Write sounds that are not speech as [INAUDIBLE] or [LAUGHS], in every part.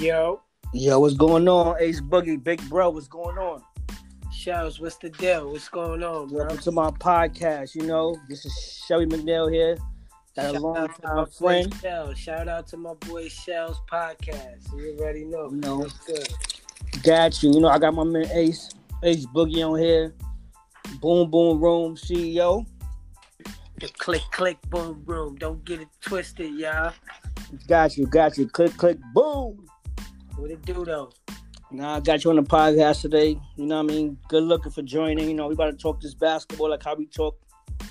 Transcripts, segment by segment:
Yo. Yo, what's going on? Ace Boogie, Big Bro, what's going on? Shells, what's the deal? What's going on, bro? Welcome to my podcast. You know, this is Shelby McNeil here. Got a Shout long out to my time friend. Shells. Shout out to my boy Shells podcast. You already know. You know. Good? Got you. You know, I got my man Ace, Ace Boogie on here. Boom Boom Room CEO. The click, click, boom, boom. Don't get it twisted, y'all. Got you, got you. Click, click, boom. What it do though? Now I got you on the podcast today. You know what I mean? Good looking for joining. You know, we about to talk this basketball like how we talk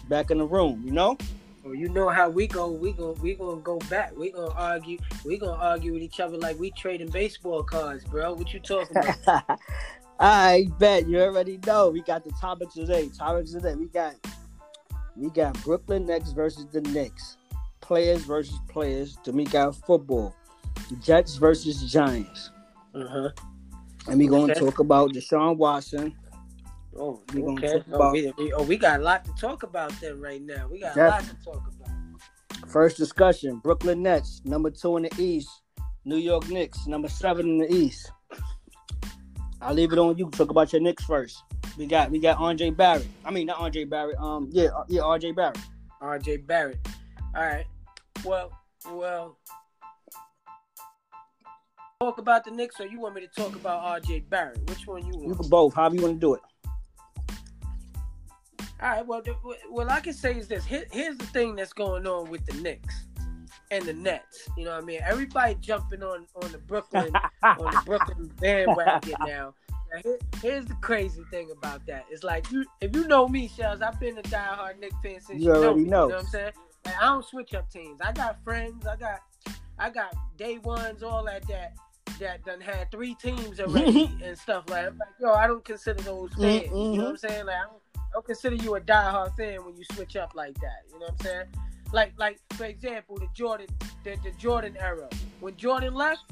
back in the room, you know? Well, you know how we go. We go. We gonna go back. We gonna argue. We gonna argue with each other like we trading baseball cards, bro. What you talking about? [LAUGHS] I bet you already know. We got the topics today. Topics today. We got we got Brooklyn Nets versus the Knicks. Players versus players. Then we got football. Jets versus Giants. uh huh. And we gonna Okay. talk about Deshaun Watson. Oh, We gonna okay. talk Oh about- we, we- oh, we got a lot to talk about them right now. We got a lot to talk about. First discussion: Brooklyn Nets, number two in the East. New York Knicks, number seven in the East. I'll leave it on you. Talk about your Knicks first. We got we got Andre Barrett. I mean not Andre Barrett. Um yeah uh, yeah RJ Barrett. RJ Barrett. All right. Well, well. Talk about the Knicks, or you want me to talk about RJ Barrett? Which one you want? You can both. However you want to do it. All right. Well, the, what I can say is this. Here, here's the thing that's going on with the Knicks and the Nets. You know what I mean? Everybody jumping on on the Brooklyn [LAUGHS] on the Brooklyn bandwagon now. Now, here- here's the crazy thing about that. It's like you, if you know me, Shells, I've been a diehard Knicks fan since You you, know me. know. You know what I'm saying? Like, I don't switch up teams. I got friends. I got, I got day ones, all that that that done had three teams [LAUGHS] already and stuff like. I'm like, yo, I don't consider those mm-hmm. fans. You know what I'm saying? Like, I don't, I don't consider you a diehard fan when you switch up like that. You know what I'm saying? Like, like for example, the Jordan, the, the Jordan era. When Jordan left,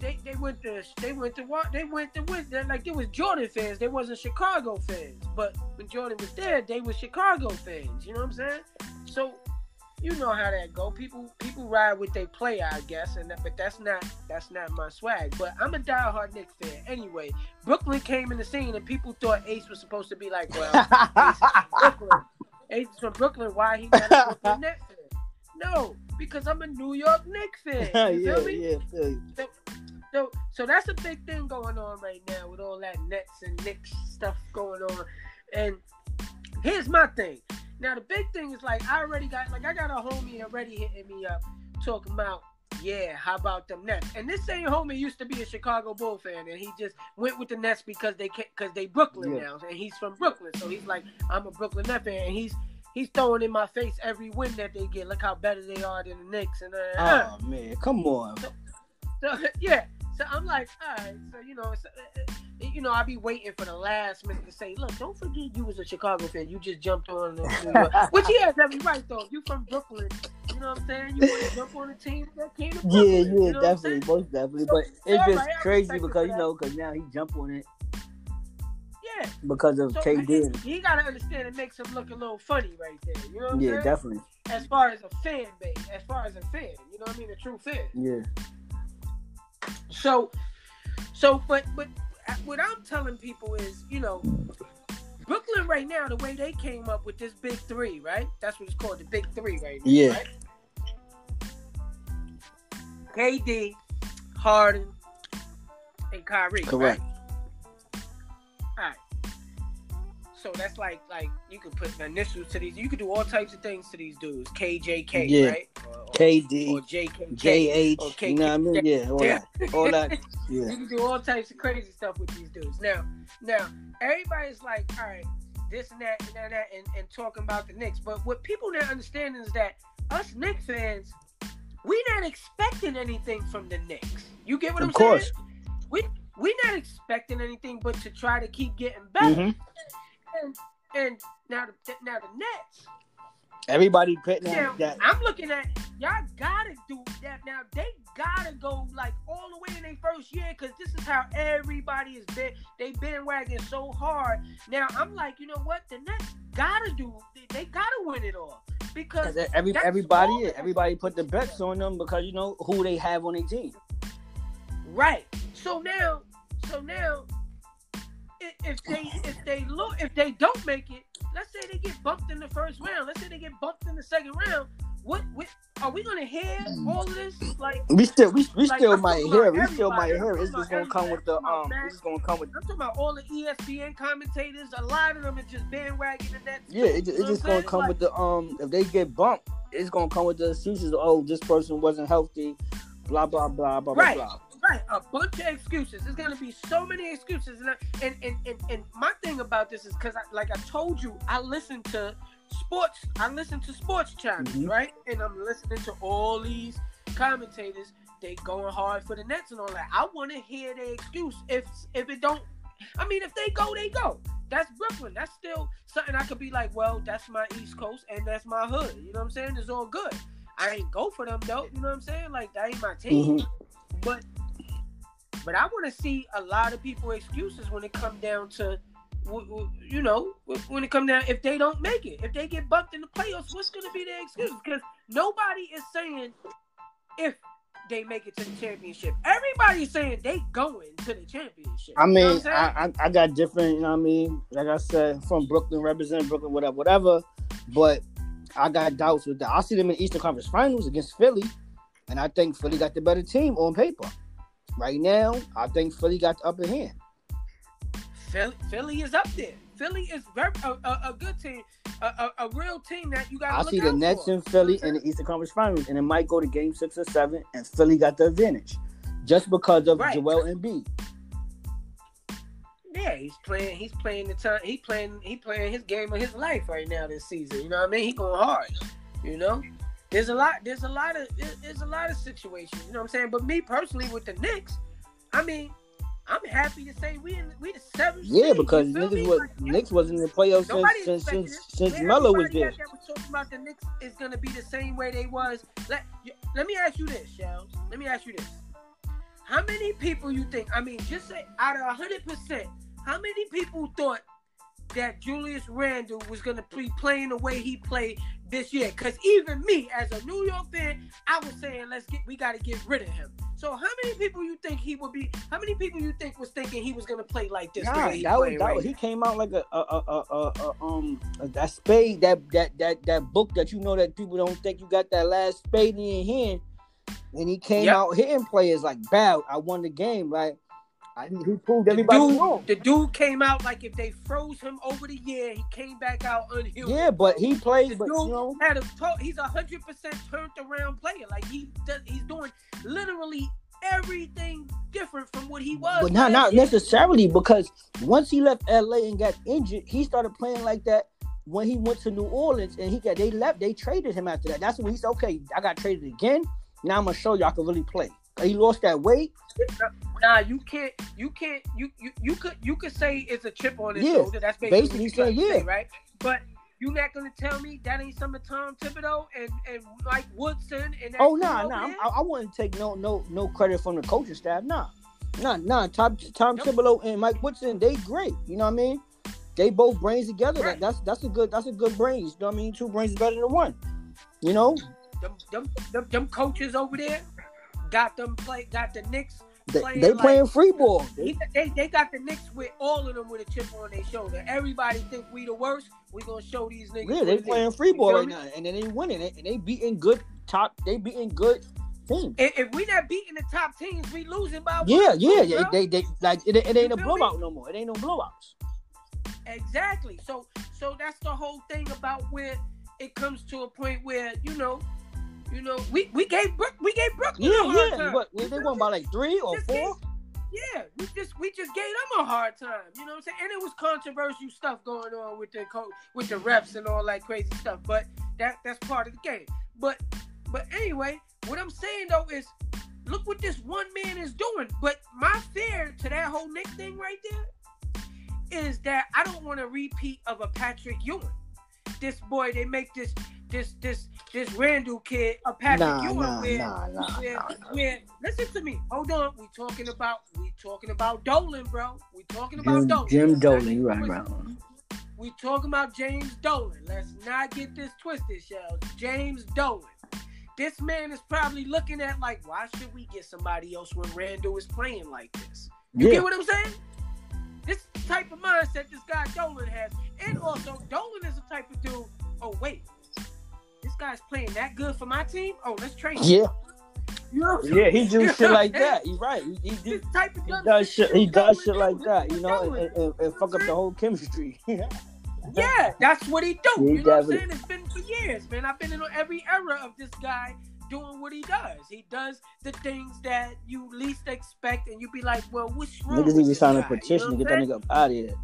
they, they went to they went to what they went to. They're like it was Jordan fans. They wasn't Chicago fans. But when Jordan was there, they were Chicago fans. You know what I'm saying? So you know how that go. People people ride with they play, I guess. And that, but that's not that's not my swag. But I'm a diehard Knicks fan. Anyway, Brooklyn came in the scene and people thought Ace was supposed to be like, well, [LAUGHS] Ace from Brooklyn. Ace from Brooklyn. Why he not a Brooklyn Nets fan? No, because I'm a New York Knicks fan. [LAUGHS] yeah, You feel me? yeah, feel you. So, so that's a big thing going on right now with all that Nets and Knicks stuff going on. And here's my thing. Now the big thing is like I already got like I got a homie already hitting me up talking about yeah, how about them Nets? And this same homie used to be a Chicago Bull fan, and he just went with the Nets because they because they Brooklyn Yeah. now, and he's from Brooklyn, so he's like I'm a Brooklyn Net fan, and he's he's throwing in my face every win that they get. Look how better they are than the Knicks, and uh. Oh man, come on. So [LAUGHS] yeah, so I'm like, all right, so you know, it's, uh, uh, you know, I be waiting for the last minute to say, look, don't forget you was a Chicago fan. You just jumped on the [LAUGHS] which he has every right though. You from Brooklyn, you know what I'm saying? You want to jump on a team that came to Brooklyn. Yeah, yeah, you know definitely, most definitely. So, But it's just right, crazy because you know, because now he jump on it Yeah. because of So KD. he, he gotta understand it makes him look a little funny right there. You know what I'm Yeah, saying? definitely. As far as a fan base, as far as a fan, you know what I mean? A true fan. Yeah. So, so, but, but what I'm telling people is, you know, Brooklyn right now, the way they came up with this big three, right? That's what it's called, the big three right now. Yeah. Right? KD, Harden, and Kyrie. Correct. Right? So that's like, like you could put initials to these. You could do all types of things to these dudes. KJK, Yeah. right? Or, or, KD, or JKK. JH, or you know what I mean? Yeah, all Yeah. that. [LAUGHS] All that. You can do all types of crazy stuff with these dudes. Now, now everybody's like, all right, this and that and that, and, that and, and talking about the Knicks. But what people don't understand is that us Knicks fans, we not expecting anything from the Knicks. You get what Of I'm course. saying? We we not expecting anything but to try to keep getting better. hmm And, and now the now the Nets. Everybody putting Now, that. I'm looking at y'all gotta do that. Now they gotta go like all the way in their first year because this is how everybody has been. They bandwagon so hard. Now I'm like, you know what? The Nets gotta do. They, they gotta win it all because Every, everybody, yeah, everybody put the bets on them because you know who they have on their team. Right. So now, so now, if they if they look if they don't make it, let's say they get bumped in the first round. Let's say they get bumped in the second round. What, what are we gonna hear all of this? Like we still we, we like, still might hear. We still might hear. It's just gonna come with the um. It's gonna come with. I'm talking about all the ESPN commentators. A lot of them are just bandwagoning that. Yeah, it, it's just gonna come like, with the um. If they get bumped, it's gonna come with the excuses. Oh, this person wasn't healthy. Blah blah blah blah right. blah. Right, a bunch of excuses. There's gonna be so many excuses, and and and and, and my thing about this is because, like I told you, I listen to sports. I listen to sports channels, mm-hmm. right? And I'm listening to all these commentators. They going hard for the Nets and all that. I want to hear their excuse. If if it don't, I mean, if they go, they go. That's Brooklyn. That's still something I could be like, well, that's my East Coast and that's my hood. You know what I'm saying? It's all good. I ain't go for them though. You know what I'm saying? Like that ain't my team. Mm-hmm. But but I want to see a lot of people excuses when it come down to you know, when it come down, if they don't make it, if they get bumped in the playoffs, what's going to be their excuse? Because nobody is saying if they make it to the championship. Everybody's saying they going to the championship. I mean, you know I, I, I got different. You know what I mean? Like I said, from Brooklyn, representing Brooklyn, whatever, whatever. But I got doubts with that. I see them in Eastern Conference Finals against Philly, and I think Philly got the better team on paper. Right now, I think Philly got the upper hand. Philly, Philly is up there. Philly is very a, a, a good team, a, a, a, real team that you got. I see the Nets and Philly in the Eastern Conference Finals, and it might go to Game Six or Seven, and Philly got the advantage just because of right. Joel Embiid. Yeah, he's playing. He's playing the time. He playing. He playing his game of his life right now this season. You know what I mean? He going hard. You know, there's a lot. There's a lot of. There's a lot of situations. You know what I'm saying? But me personally, with the Knicks, I mean, I'm happy to say we in we the seventh. Yeah, seed, because niggas was like, Knicks wasn't in the playoffs since since since, since Melo was there. That was talking about the Knicks is gonna be the same way they was. Let let me ask you this, Shells. Let me ask you this. How many people you think? I mean, just say out of hundred percent, how many people thought that Julius Randle was gonna be playing the way he played this year? Because even me, as a New York fan, I was saying, let's get we got to get rid of him. So how many people you think he would be? How many people you think was thinking he was gonna play like this? Nah, he, that was, that right was, he came out like a, a, a, a um that spade that that that that book that you know that people don't think you got that last spade in your hand, and he came yep. out hitting players like bow. I won the game, like I, he proved everybody the dude, wrong. The dude came out like if they froze him over the year, he came back out unhealed. Yeah, but he played. The but, dude you know, had a to- he's a hundred percent turned around player. Like he does, he's doing literally everything different from what he was. But not not year. necessarily because once he left LA and got injured, he started playing like that when he went to New Orleans and he got they left. They traded him after that. That's when he said, "Okay, I got traded again. Now I'm gonna show you I can really play." He lost that weight. Nah, you can't. You can't. You you you could you could say it's a chip on his yeah. shoulder. That's basically, basically saying, yeah, say, right? But you not gonna tell me that ain't some of Tom Thibodeau and, and Mike Woodson and oh no no nah, I, I, wouldn't take no no no credit from the coaching staff nah nah nah Tom Tom nope. Thibodeau and Mike Woodson they great you know what I mean they both brains together right. that, that's that's a good that's a good brains you know what I mean two brains is better than one you know them them, them, them coaches over there got them play got the Knicks they, playing they playing free ball. They, they, they got the Knicks with all of them with a chip on their shoulder. Everybody think we the worst. We gonna show these niggas. Yeah, they playing free ball right now, and then they winning it, and they beating good top. They beating good teams. If, if we not beating the top teams, we losing by. Yeah, yeah, yeah. They, they like it, it ain't a blowout me? no more. It ain't no blowouts. Exactly. So so that's the whole thing about where it comes to a point where you know you know, we, we gave Brook we gave Brooklyn yeah, a hard yeah. What they won by like three or four? Gave, yeah, we just we just gave them a hard time. You know what I'm saying? And it was controversial stuff going on with the co- with the refs and all that crazy stuff. But that that's part of the game. But but anyway, what I'm saying though is look what this one man is doing. But my fear to that whole Nick thing right there is that I don't want a repeat of a Patrick Ewing. This boy, they make this this this this Randle kid a Patrick nah, Ewing nah, where, nah, nah, where, nah, where listen to me. Hold on. We talking about we talking about Dolan, bro. We talking about Jim, Dolan. Jim Dolan, right, right. We talking about James Dolan. Let's not get this twisted, Shells. James Dolan. this man is probably looking at like, why should we get somebody else when Randle is playing like this? You Yeah. get what I'm saying? This type of mindset this guy Dolan has, and also Dolan is the type of dude. Oh wait, this guy's playing that good for my team. Oh, let's trade. him. Yeah, You know [LAUGHS] yeah, he do [LAUGHS] shit like that. He's right. He, he, he, type of he does shit. He does Dolan shit like that, you know, and, and, and fuck up the whole chemistry. [LAUGHS] Yeah, that's what he do. He you know what I'm saying? It's been for years, man. I've been in every era of this guy doing what he does. He does the things that you least expect, and you be like, "Well, what's wrong?" Niggas with even this sign a guy? You petition know to get I'm that nigga up out of here.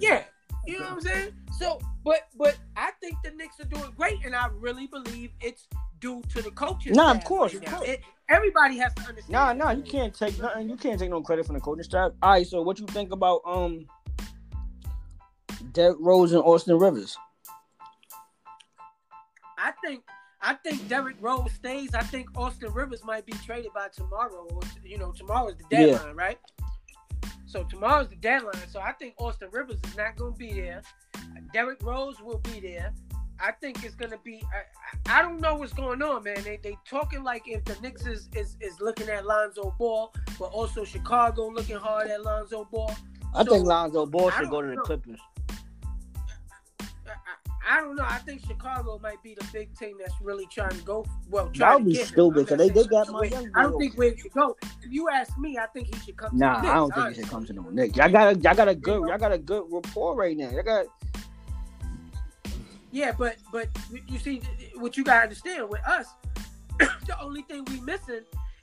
Yeah, you know what I'm saying. So, but but I think the Knicks are doing great, and I really believe it's due to the coaching. Nah, of course, right of course. It- everybody has to understand. Nah, nah, you can't take nothing. You can't take no credit from the coaching staff. All right, so what you think about um Derrick Rose and Austin Rivers? I think I think Derrick Rose stays. I think Austin Rivers might be traded by tomorrow. Or, you know, tomorrow's the Yeah. deadline, right? So tomorrow's the deadline. So I think Austin Rivers is not going to be there. Derrick Rose will be there. I think it's going to be. I, I I don't know what's going on, man. They they talking like if the Knicks is, is is looking at Lonzo Ball, but also Chicago looking hard at Lonzo Ball. I So, think Lonzo Ball should go to the know. Clippers. I, I, I don't know. I think Chicago might be the big team that's really trying to go. Well, That trying would be to stupid, I'm 'cause not they- they got my young I don't think where he should go. If you ask me, I think he should come. Nah, to the I don't Knicks, think he should come to the Knicks. Y'all got a y'all got a good y'all got a good rapport right now. Y'all got Yeah, but but you see, what you gotta understand with us, [COUGHS] the only thing we missing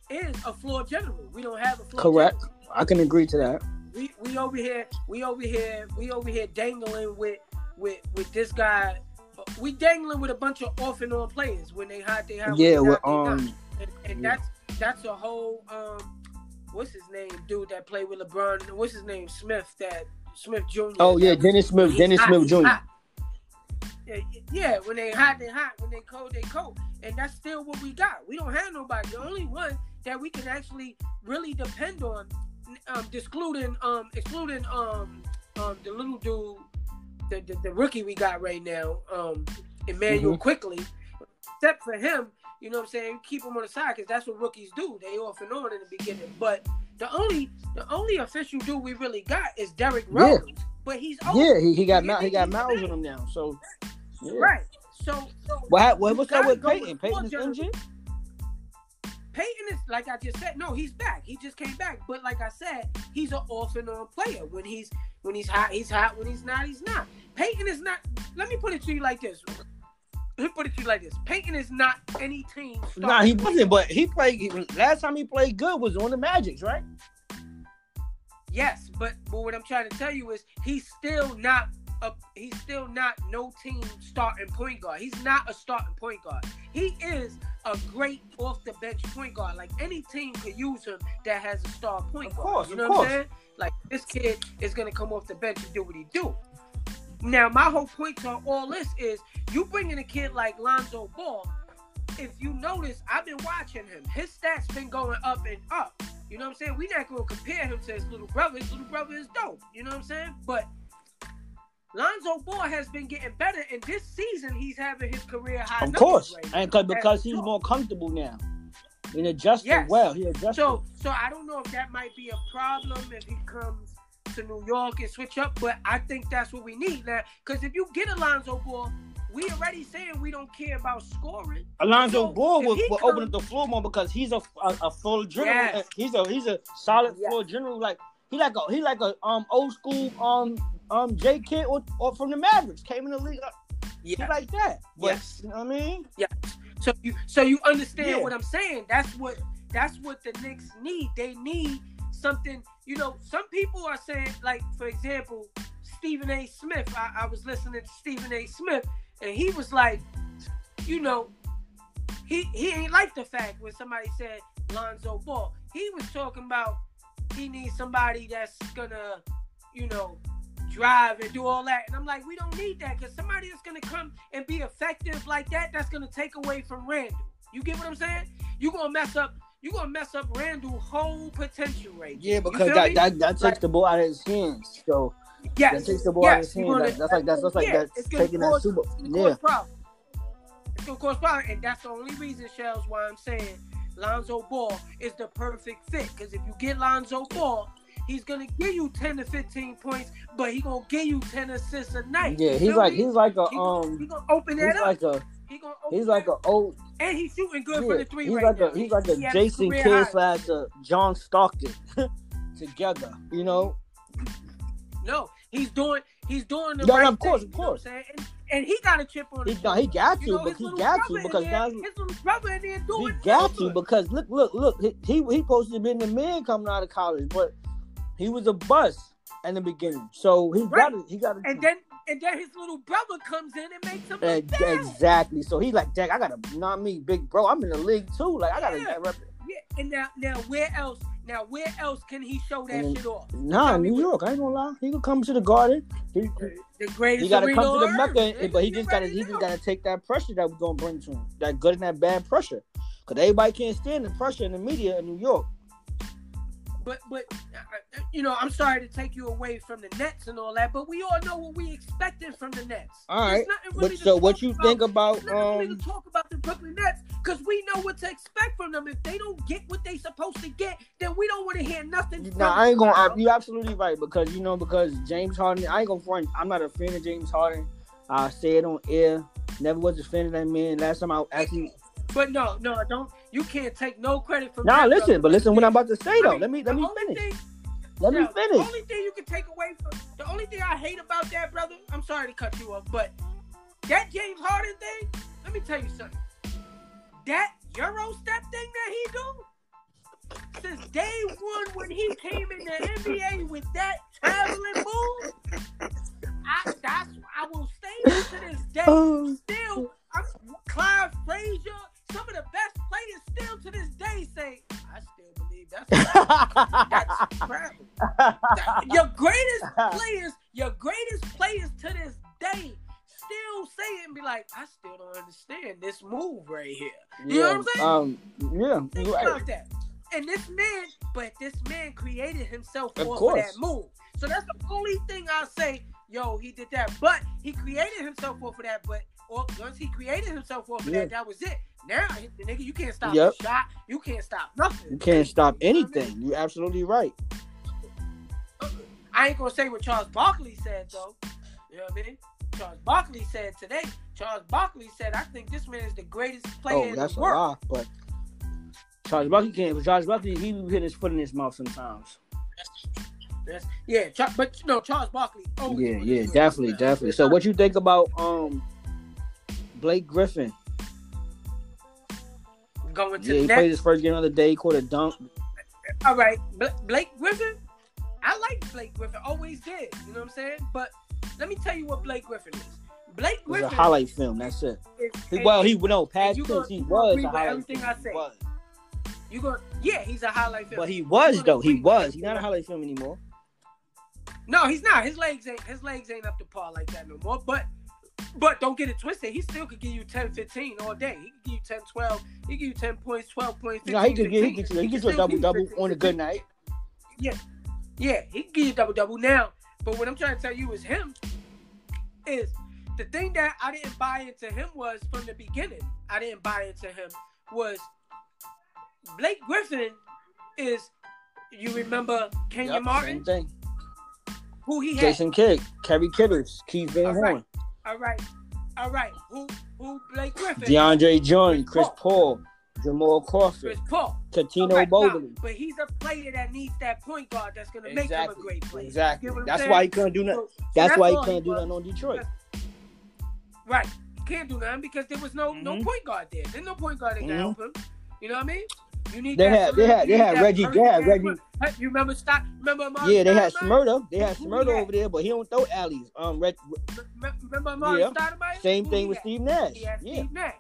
is a floor general. We don't have a floor. correct. general. I can agree to that. We we over here, we over here, we over here dangling with with with this guy. We dangling with a bunch of off and on players when they hot, they hot. Yeah, not, um and, and Yeah. that's that's a whole um what's his name dude that played with LeBron what's his name Smith that Smith Jr. oh yeah, Dennis Smith, Dennis hot, Smith Jr. hot. Yeah, when they hot, they hot. When they cold, they cold. And that's still what we got. We don't have nobody. The only one that we can actually really depend on, um, excluding um, excluding um, um, the little dude, the, the the rookie we got right now, um, Immanuel Mhm. Quickley. Except for him, you know what I'm saying? Keep him on the side because that's what rookies do. They off and on in the beginning. But the only the only official dude we really got is Yeah. Rose. But he's old. Yeah, he, he got Mal, he got Miles on him now. So yeah. Right. So, so What, what what's up with Payton? Payton is injured. Payton is like I just said. No, he's back. He just came back. But like I said, he's an off and on player. When he's when he's hot, he's hot. When he's not, he's not. Payton is not. Let me put it to you like this. Let me put it to you like this. Payton is not any team. Nah, he wasn't. But he played. Last time he played good was on the Magics, right? Yes, but but what I'm trying to tell you is he's still not a he's still not no team starting point guard. He's not a starting point guard. He is a great off the bench point guard. Like any team could use him that has a star point Of guard. course, you of know what. I'm saying? Like this kid is gonna come off the bench and do what he do. Now my whole point to all this is you bring in a kid like Lonzo Ball. If you notice, I've been watching him. His stats been going up and up. You know what I'm saying? We're not gonna compare him to his little brother. His little brother is dope. You know what I'm saying? But Lonzo Ball has been getting better, and this season he's having his career high. Of course, right and because he's more comfortable now. And adjusted Yes. well. He adjusted. So, so I don't know if that might be a problem if he comes to New York and switch up, but I think that's what we need now. Because if you get Alonzo Ball, we already saying we don't care about scoring. Alonzo So, Ball will, will come- open up the floor more because he's a a, a floor general. Yes. He's a he's a solid Yes. floor general. Like he like a he like a um old school um um J Kidd or, or from the Mavericks came in the league. uh, Yeah. like that. But, Yes. You know what I mean? So you, so you understand Yeah. what I'm saying? That's what that's what the Knicks need. They need something. You know, some people are saying, like for example, Stephen A. Smith. I, I was listening to Stephen A. Smith, and he was like, you know, he he ain't like the fact when somebody said Lonzo Ball. He was talking about he needs somebody that's gonna, you know, drive and do all that. And I'm like, we don't need that because somebody that's gonna come and be effective like that, that's gonna take away from Randle. You get what I'm saying? You gonna mess up. You gonna mess up Randle's whole potential right Yeah, because that, that that takes Like- the ball out of his hands. So Yes. that takes the ball out of yes, his hands. gonna- That- that's like that's, that's like yeah, that's it's gonna taking that cause- super. it's gonna Yeah. cause problems. It's gonna cause and that's the only reason, Shells, why I'm saying Lonzo Ball is the perfect fit. Because if you get Lonzo Ball, he's gonna give you 10 to 15 points, but he gonna give you 10 assists a night. Yeah, he's like me? he's like a he um he gonna open he's that up. like a he gonna he's like a old and he's shooting good yeah, for the three he's right like now. a he's like He a Jason Kidd slash a John Stockton [LAUGHS] together. You know, No, he's doing he's doing the No, right of course, thing, of you know what I'm course. saying? And, and he got a chip on he no, he got You to, know, but he got you because there- his little brother in there he got you because look look look he he, he supposed to be the man coming out of college, but he was a bust in the beginning. So he Right. got it. He got it. And then and then his little brother comes in and makes him look bad. Exactly. So he like, Dang, I gotta not me, big bro. I'm in the league too. Like I gotta Yeah. rep- Yeah, and now now where else now where else can he show that And- shit off? Nah, Tell me New York. I ain't gonna lie. He could come to the garden. He, The greatest he gotta come to the Mecca, earth, and- but he just gotta he just gotta take that pressure that we're gonna bring to him. That good and that bad pressure. Cause everybody can't stand the pressure in the media in New York. But but uh, you know, I'm sorry to take you away from the Nets and all that, but we all know what we expected from the Nets. All right. Nothing But so what you about. think about really um to talk about the Brooklyn Nets because we know what to expect from them. If they don't get what they supposed to get, then we don't want to hear nothing. No, from I ain't gonna. I, you're absolutely right because you know because James Harden. I ain't gonna front. I'm not a fan of James Harden. I say it on air. Never was a fan of that man. Last time I actually. But no, no, I don't. You can't take no credit for. Nah, listen, brother. but listen what I'm about to say I though. mean, Let me let me finish. thing- Let me finish. The only thing you can take away from the only thing I hate about that, brother, I'm sorry to cut you off, but that James Harden thing, let me tell you something. That Euro step thing that he do, since day one when he came in the NBA with that traveling move, I that's I will stay to this day. Oh. To this day say, I still believe that's [LAUGHS] that's travel. Your greatest players, your greatest players to this day still say it and be like, I still don't understand this move right here. You know what I'm saying? Um, yeah, Think right. about that. And this man, but this man created himself for that move. So that's the only thing I say, yo, he did that. But he created himself for that. But or- once he created himself off of Yeah. that, that was it. Now, the nigga, you can't stop Yep. the shot. You can't stop nothing. You can't stop You know what I mean? anything. You're absolutely right. I ain't gonna say what Charles Barkley said though. You know what I mean? Charles Barkley said today. Charles Barkley said, "I think this man is the greatest player Oh, in that's the a world." lie. But Charles Barkley can't. But Charles Barkley, he be hitting his foot in his mouth sometimes. That's- yeah, but no, Charles Barkley. always Yeah, yeah, definitely, definitely. So, what you think about um Blake Griffin? going to Yeah, he the played his first game of the day, caught a dunk. All right, Blake Griffin. I like Blake Griffin. Always did. You know what I'm saying? But let me tell you what Blake Griffin is. Blake It was a Griffin highlight film. That's it. is. He, well, he no past tense. He was a highlight everything film. I say. Was. You going? Yeah, he's a highlight film. But he was though. He was. He's not a highlight film anymore. No, he's not. His legs ain't his legs ain't up to par like that no more. But but don't get it twisted. He still could give you 10, 15 all day. He could give you 10, 12. He could give you 10 points, 12 points, 15, No, he could get. He 16. could. He can gets you a double double 15, on a good night. Yeah, Yeah, he can give you double double now. But what I'm trying to tell you is him is the thing that I didn't buy into him was from the beginning. I didn't buy into him was Blake Griffin is you remember Kenyon Yep, Martin Same thing. who he had Jason Kidd, Kerry Kittles, Keith Van Horn, right. All right all right who who Blake Griffin DeAndre Jordan, Chris Chris Paul, Jamal Crawford, Chris Paul Catino All right, but he's a player that needs that point guard that's gonna make him a great player. Exactly. That's saying? why he couldn't do nothing. So- so That's why he couldn't do nothing on Detroit. Right. You can't do nothing because there was no no Mhm. point guard there. There's no point guard that can Mhm. help him. You know what I mean? You need They had- they had- they had Reggie- they had Reggie- You remember Stock? Remember Amar'e Yeah, they had? Smurda. They had Smurda over there, but he don't throw alleys. Um, Rem- Remember Amar'e Yeah. Stoudemire? same Who thing with had? Steve Nash. He had Yeah, Steve Nash.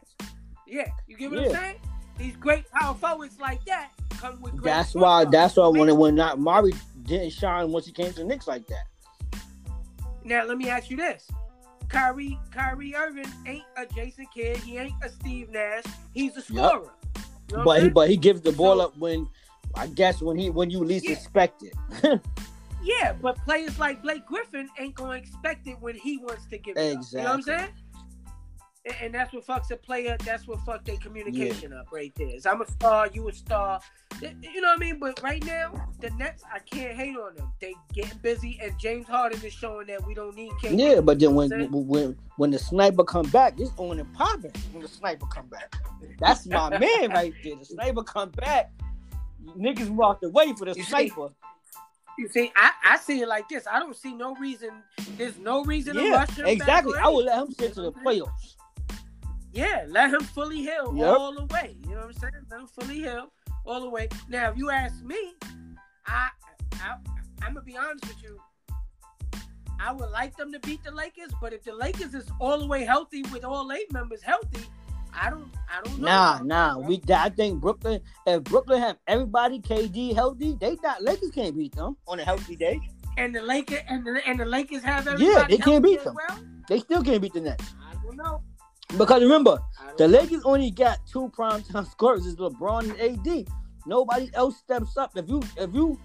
Yeah, you get what Yeah. I'm saying? These great power forwards like that come with great that's why. That's why when when not Mari didn't shine once he came to the Knicks like that. Now let me ask you this: Kyrie, Kyrie Irving ain't a Jason Kidd. He ain't a Steve Nash. He's a scorer. You know But he but he gives the ball So- up when I guess when he when you least Yeah. expect it. [LAUGHS] Yeah, but players like Blake Griffin ain't gonna expect it when he wants to give it up. You know what I'm saying? And that's what fucks a player. That's what fuck their communication yeah. up right there. Is I'm a star, you a star. You know what I mean? But right now, the Nets, I can't hate on them. They getting busy, and James Harden is showing that we don't need KD. Yeah, but then when when when the sniper come back, it's on and popping. When the sniper come back, that's my [LAUGHS] man right there. The sniper come back, niggas walked away for the you sniper. See, you see, I, I see it like this. I don't see no reason. There's no reason yeah, to rush him. Exactly. I would let him sit to the playoffs. Yeah, let him fully heal yep. all the way. You know what I'm saying? Let him fully heal all the way. Now, if you ask me, I, I I'm gonna be honest with you. I would like them to beat the Lakers, but if the Lakers is all the way healthy with all eight members healthy, I don't I don't know. Nah, nah. We I think Brooklyn if Brooklyn have everybody KD healthy, they not Lakers can't beat them on a healthy day. And the Lakers and the, and the Lakers have everybody. Yeah, they can't beat them. Well? They still can't beat the Nets. I don't know. Because remember, the Lakers only got two primetime [LAUGHS] scorers, is LeBron and AD. Nobody else steps up. If you if you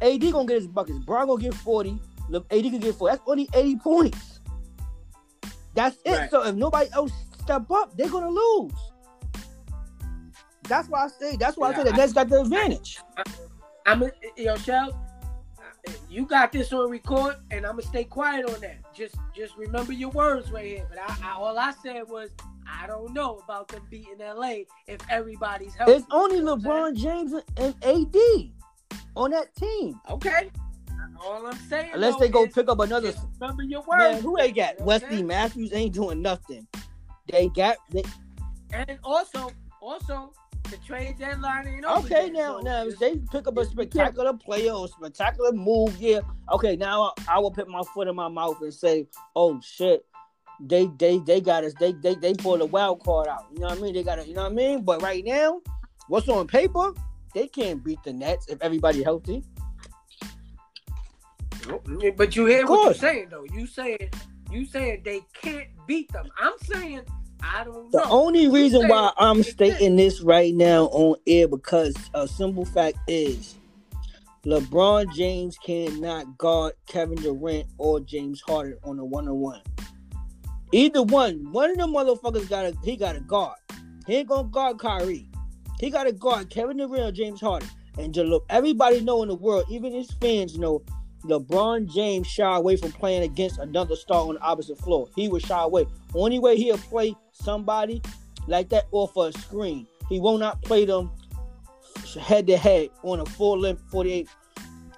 AD gonna get his buckets, Bron gonna get 40, AD can get 40. That's only 80 points. That's it. Right. So if nobody else step up, they're gonna lose. That's why I say. That's why yeah, I say the Nets got the advantage. I, am yo, Shell, you got this on record, and I'm gonna stay quiet on that. Just, just remember your words right here. But I, I, all I said was, I don't know about them beating LA if everybody's healthy. It's only LeBron James and AD on that team. Okay. All I'm saying. Unless they go pick up another. Remember your words. Man, who they got? Wesley Matthews ain't doing nothing. They got. They... And also, also, the trade deadline ain't over. Okay, yet, now, so now if they pick up a spectacular player or spectacular move, yeah. Okay, now I, I will put my foot in my mouth and say, "Oh shit, they they they got us. They they they pulled a wild card out. You know what I mean? They got it. You know what I mean? But right now, what's on paper? They can't beat the Nets if everybody healthy. But you hear what you're saying though. You saying you saying they can't beat them. I'm saying I don't the know. only reason why I'm stating this right now on air because a simple fact is LeBron James cannot guard Kevin Durant or James Harden on a one on one. Either one, one of them motherfuckers got a he got a guard. He ain't gonna guard Kyrie. He got a guard Kevin Durant or James Harden. And just look, everybody know in the world, even his fans know, LeBron James shy away from playing against another star on the opposite floor. He would shy away. Only way he'll play somebody like that off a screen. He will not play them head to head on a full length 48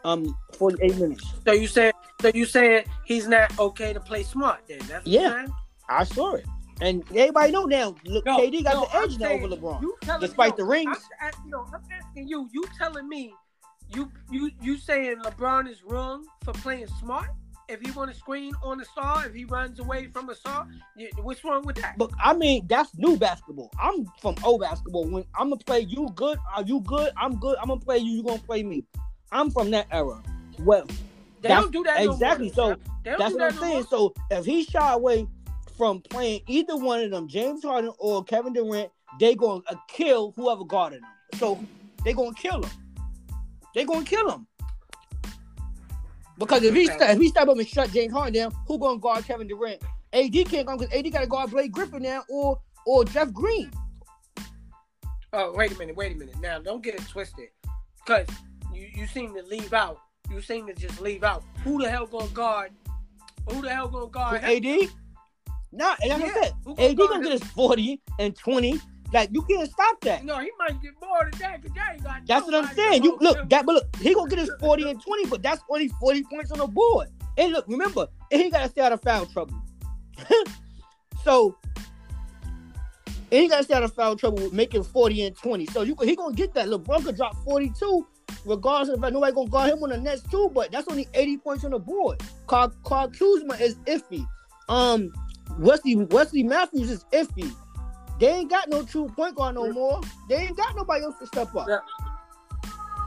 um 48 minutes. So you said so you saying he's not okay to play smart then? That's yeah, I saw it. And everybody know now. Look, no, KD got no, the edge now over LeBron, despite the rings. I'm, you know, I'm asking you. You telling me you you you saying LeBron is wrong for playing smart? If he want to screen on the star, if he runs away from a star, what's wrong with that? But I mean, that's new basketball. I'm from old basketball. When I'm gonna play you good, are you good? I'm good. I'm gonna play you. You gonna play me. I'm from that era. Well, they don't do that exactly. No so that's what that I'm no saying. More. So if he shy away from playing either one of them, James Harden or Kevin Durant, they gonna uh, kill whoever guarded them. So they gonna kill him. They gonna kill him. Because if he step, if he step up and shut James Harden down, who gonna guard Kevin Durant? AD can't go because AD got to guard Blake Griffin now or or Jeff Green. Oh wait a minute, wait a minute. Now don't get it twisted, because you you seem to leave out. You seem to just leave out. Who the hell gonna guard? Who the hell gonna guard? AD? Nah, and like yeah. I said, AD gonna get his forty and twenty like you can't stop that. No, he might get more than that because that got. That's what I'm saying. You look that, but look, he gonna get his 40 and 20, but that's only 40 points on the board. And look, remember, he gotta stay out of foul trouble. [LAUGHS] so and he gotta stay out of foul trouble with making 40 and 20. So you he gonna get that. LeBron could drop 42, regardless of nobody gonna guard him on the Nets too, but that's only 80 points on the board. Carl, Carl Kuzma is iffy. Um Wesley Wesley Matthews is iffy. They ain't got no true point guard no more. They ain't got nobody else to step up. Yeah.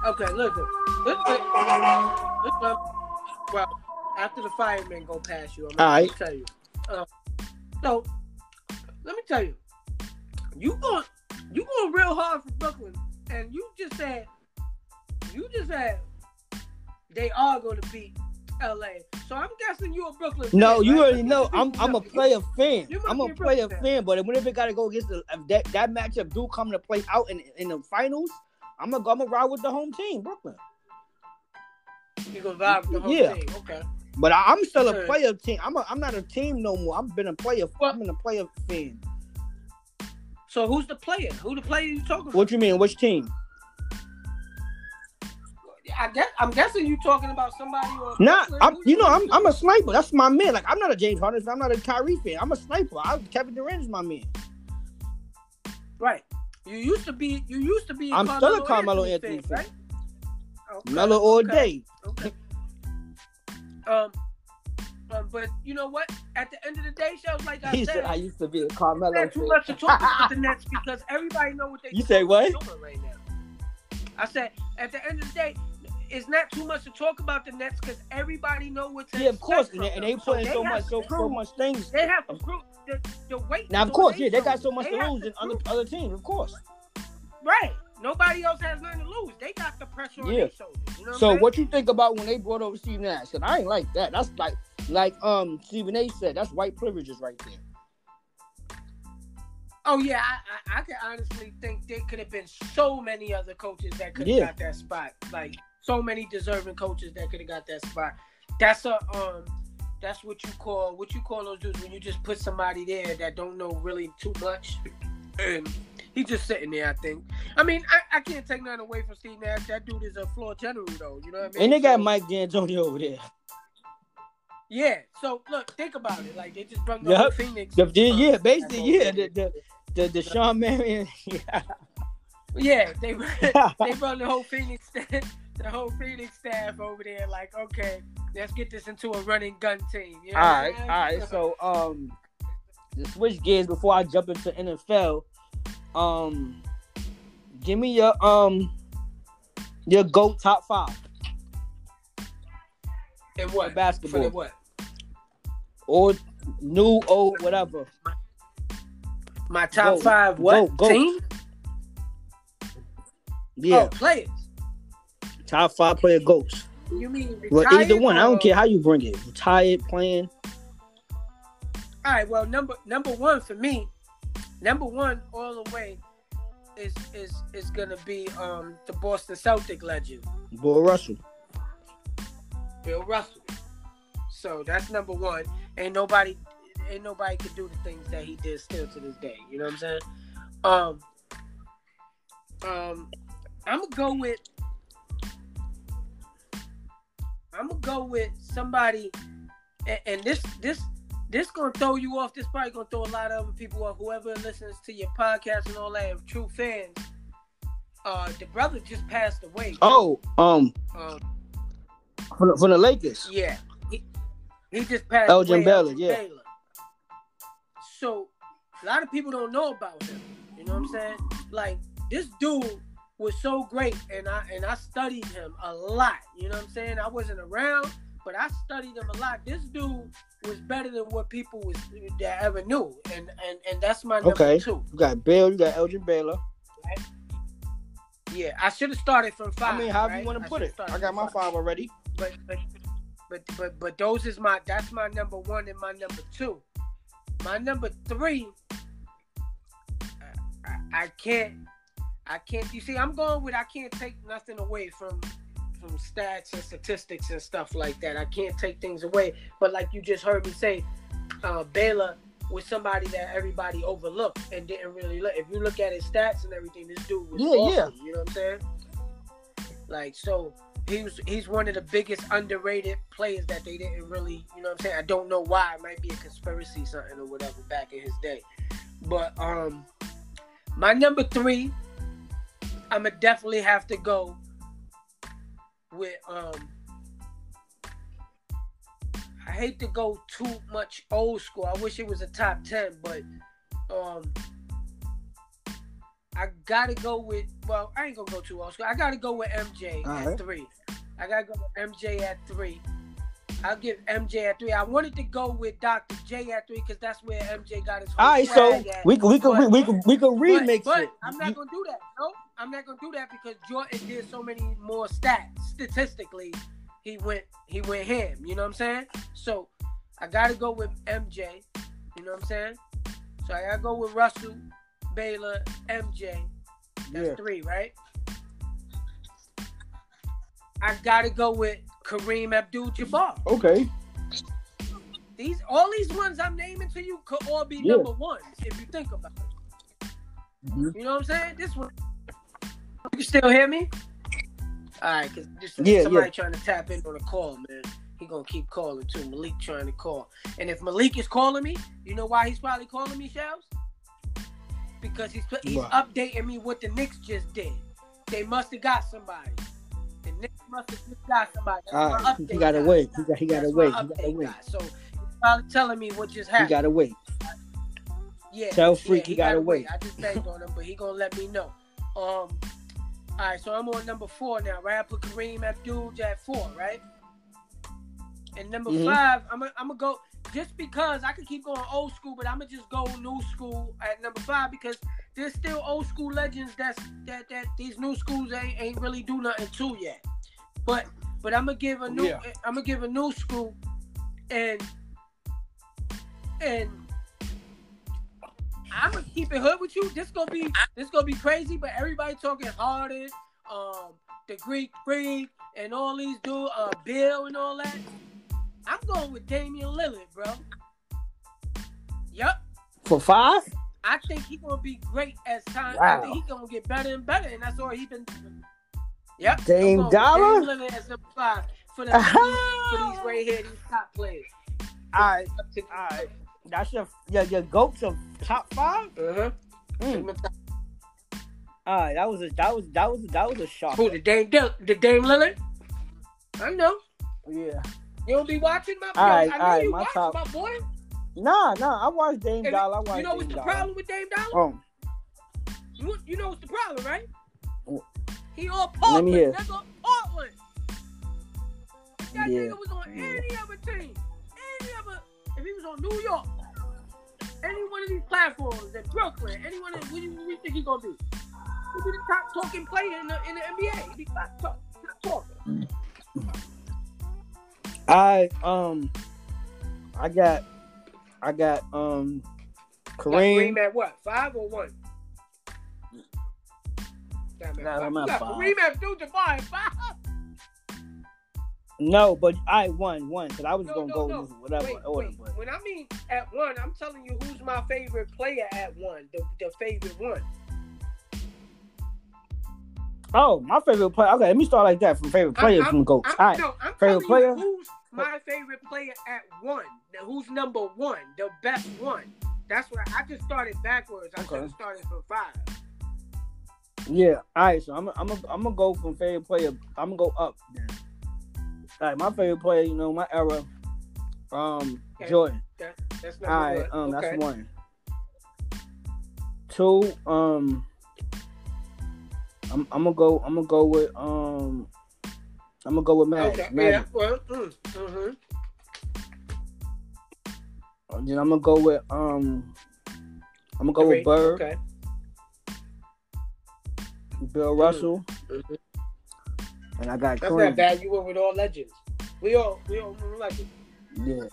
Okay, listen. Listen. listen. Well, after the firemen go past you, I'm gonna right. tell you. Uh, so, let me tell you, you going you going real hard for Brooklyn, and you just said you just said they are going to beat LA. So I'm guessing you're a Brooklyn. No, fan, you right? already know. [LAUGHS] I'm I'm a player fan. I'm a a player Brooklyn fan. But whenever it got to go against the if that that matchup do come to play out in in the finals, I'm gonna I'm gonna ride with the home team, Brooklyn. You gonna vibe with the whole Yeah. team? Okay. But I, I'm still a player team. I'm a, I'm not a team no more. I've been a player. I've been a player fan. So who's the player? Who the player you talking about? What you mean? Which team? I guess I'm guessing you're talking about somebody or Nah, I'm, you know, I'm I'm a sniper. That's my man. Like I'm not a James Harden. I'm not a Kyrie fan. I'm a sniper. I, Kevin Durant is my man. right. You used to be. You used to be. I'm still a Carmelo Anthony fan. right? Okay, Melo all okay, day. Okay. Um, um, but you know what? At the end of the day, shows like I He said, said I used to be a Carmelo not too much to talk about the [LAUGHS] Nets because everybody know what they You say what? right now. I said at the end of the day, it's not too much to talk about the Nets because everybody know what to Yeah, of course, and and they putting they so much so, so much things. They have to prove the, the weight. Now, of course, on yeah, they got so much to lose than other other teams, of course. Right. Nobody else has nothing to lose. They got the pressure on Yeah. their shoulders. You know So what? what you think about when they brought over Steve Nash? And I ain't like that. That's like like um Stephen A said, that's white privileges right there. Oh yeah, I, I, I can honestly think there could have been so many other coaches that could have Yeah. got that spot. Like so many deserving coaches that could have got that spot. That's a um, that's what you call what you call those dudes when you just put somebody there that don't know really too much, and he's just sitting there. I think. I mean, I, I can't take nothing away from Steve Nash. That dude is a floor general though. You know what I mean? And they got So- Mike D'Antoni over there. Yeah. So look, think about it. Like they just brought the Yup. whole Phoenix. The, the, yeah, uh, basically, yeah. The the the, the Shawn Marion. [LAUGHS] Yeah. Yeah, they [LAUGHS] they brought the whole Phoenix the whole Phoenix staff over there. Like, okay, let's get this into a running gun team. You know all right, I'm all saying? right. So um, to switch gears before I jump into NFL, um, give me your um your GOAT top five and what for basketball the what? or new old whatever. My top five what team? Yeah, Oh, players. Top five player GOATs. You mean retired? Well, either one. I don't care how you bring it. Retired, playing. All right. Well, number number one for me, number one all the way is is is gonna be um the Boston Celtic legend. Bill Russell. Bill Russell. So that's number one. Ain't nobody, ain't nobody could do the things that he did still to this day. You know what I'm saying? Um, um, I'm gonna go with, I'm gonna go with somebody, and, and this this this gonna throw you off. This probably gonna throw a lot of other people off. Whoever listens to your podcast and all that, of true fans. Uh, the brother just passed away. Oh, um, Um, for the, for the Lakers. yeah, he, he just passed Elgin away. Baylor, yeah. Baylor. So a lot of people don't know about him. You know what I'm saying? Like this dude was so great, and I and I studied him a lot. You know what I'm saying? I wasn't around, but I studied him a lot. This dude was better than what people was that ever knew, and and and that's my number Okay. two. You got Bill. You got Elgin Baylor. Yeah, I should have started from five. I mean, however right? you want to put it. I got my five already. but but but but but those is my that's my number one and my number two. My number three, I, I, I can't I can't. You see, I'm going with I can't take nothing away from from stats and statistics and stuff like that. I can't take things away. But like you just heard me say, uh, Baylor was somebody that everybody overlooked and didn't really look. If you look at his stats and everything, this dude was Yeah, awesome. You know what I'm saying? Like so, he was he's one of the biggest underrated players that they didn't really, you know what I'm saying? I don't know why. It might be a conspiracy something or whatever back in his day. But um my number three, I'ma definitely have to go with um I hate to go too much old school. I wish it was a top ten, but um I gotta go with well, I ain't gonna go too old school. I gotta go with MJ All at right. three. I gotta go with MJ at three. I'll give MJ at three. I wanted to go with Dr. J at three because that's where MJ got his whole All right, so at. we can we can we, we can we can But- remix but it. I'm not You- gonna do that. No, I'm not gonna do that because Jordan did so many more stats statistically he went he went ham. You know what I'm saying? So I gotta go with MJ. You know what I'm saying? So I gotta go with Russell, Baylor, MJ. That's Yeah. three, right? I gotta go with Kareem Abdul-Jabbar. Okay. These all these ones I'm naming to you could all be Yeah. number ones if you think about it. Mhm. You know what I'm saying? This one. You can still hear me? All right, because Yeah, somebody yeah. trying to tap in on a call, man. He gonna keep calling too. Malik trying to call, and if Malik is calling me, you know why he's probably calling me, Shells? Because he's he's Why? updating me what the Knicks just did. They must have got somebody. The Knicks must have just got somebody. That's All my right. update He gotta guy. wait. He got. He wait. He wait. guy. So he's probably telling me what just happened. He gotta wait. Yeah. Tell Freak yeah, he gotta wait. I just banged on him, but he gonna let me know. Um. All right, so I'm on number four now, right? I put Kareem Abdul at four, right? And number Mhm. five, I'm gonna I'm go just because I could keep going old school, but I'm gonna just go new school at number five because there's still old school legends that's that that these new schools ain't ain't really do nothing to yet. But but I'm gonna give a new Yeah. I'm gonna give a new school and and I'm gonna keep it hood with you. This gonna be this gonna be crazy, but everybody talking Harden, um, the Greek Freak, and all these dudes, uh, Bill and all that. I'm going with Damian Lillard, bro. Yup. For five? I think he gonna be great as time. I think he gonna get better and better, and that's all he been doing. Yep. Dame Dollar? Dame Lillard as number five for the [LAUGHS] for these right here, these top players. All right. All right. That's your your your goats of top five. Uh-huh. Mm. All right. That was a that was that was that was a shock. Who the Dame Dill- the Dame Lillard? I know. Yeah. You don't be watching my. All right, I know all right, you my watch top- my boy. Nah, nah. I watched Dame Dollar. I watched you know Dame what's the Dollar. problem with Dame Dollar? Oh, You, you know what's the problem, right? He all Let Portland. me hear. Nigga, Portland. That Yeah. nigga was on Yeah. any other team, if he was on New York, any one of these platforms in Brooklyn, any one of, what do you, what do you think he's gonna be? He'd be the top talking player in the in the NBA. He'd be top, top, top talking. I um, I got, I got um, Kareem Kareem. at what? Five or one? Nah. I'm at got five. Kareem at five. No, but I won one because I was No, gonna no, go no. with whatever Wait, order. wait. But When I mean at one, I'm telling you who's my favorite player at one. The, the favorite one. oh, my favorite player. Okay, let me start like that from favorite players I'm- from goats. All right. no, I'm Favorite telling player? you who's my favorite player at one. Who's number one? The best one. That's where I just started backwards. I Okay. should have started from five. Yeah. All right. So I'm I'm I'm I'm gonna go from favorite player. I'm gonna go up. Then. Right. My favorite player. You know my era. Um, Okay. Jordan. That, that's All right. Um, okay. that's one. Two. Um, I'm I'm gonna go. I'm gonna go with um. I'm gonna go with Magic. Okay. Yeah. Magic. Well. Mm, mm-hmm. And Then I'm gonna go with um. I'm gonna go with Bird, Okay. Bill Russell, Mhm. And I got That's Kareem. not bad. You went with all legends. We all we all legends. Yeah.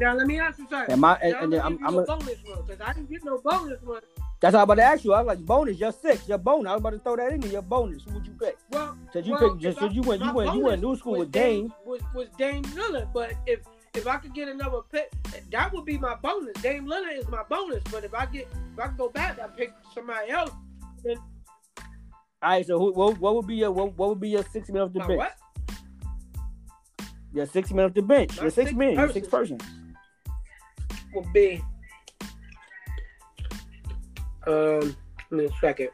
Now let me ask you something. And my and, and then I'm, I'm, I'm a, bonus one because I didn't get no bonus one. that's what I was about to ask you. I was like, bonus, you're six, your bonus. I was about to throw that in there. Your bonus. Who would you pick? Well, Cause you well, picked just I- you went you went you went new school with Dame. was was Dame Lillard. But if if I could get another pick, that would be my bonus. Dame Lillard is my bonus. But if I get if I go back, I pick somebody else. Then All right, so who, what, what would be your what, what would be your six men off the my bench? what? Your six men off the bench. My Your six six men. Your persons. six person. Will be um. Give me a second.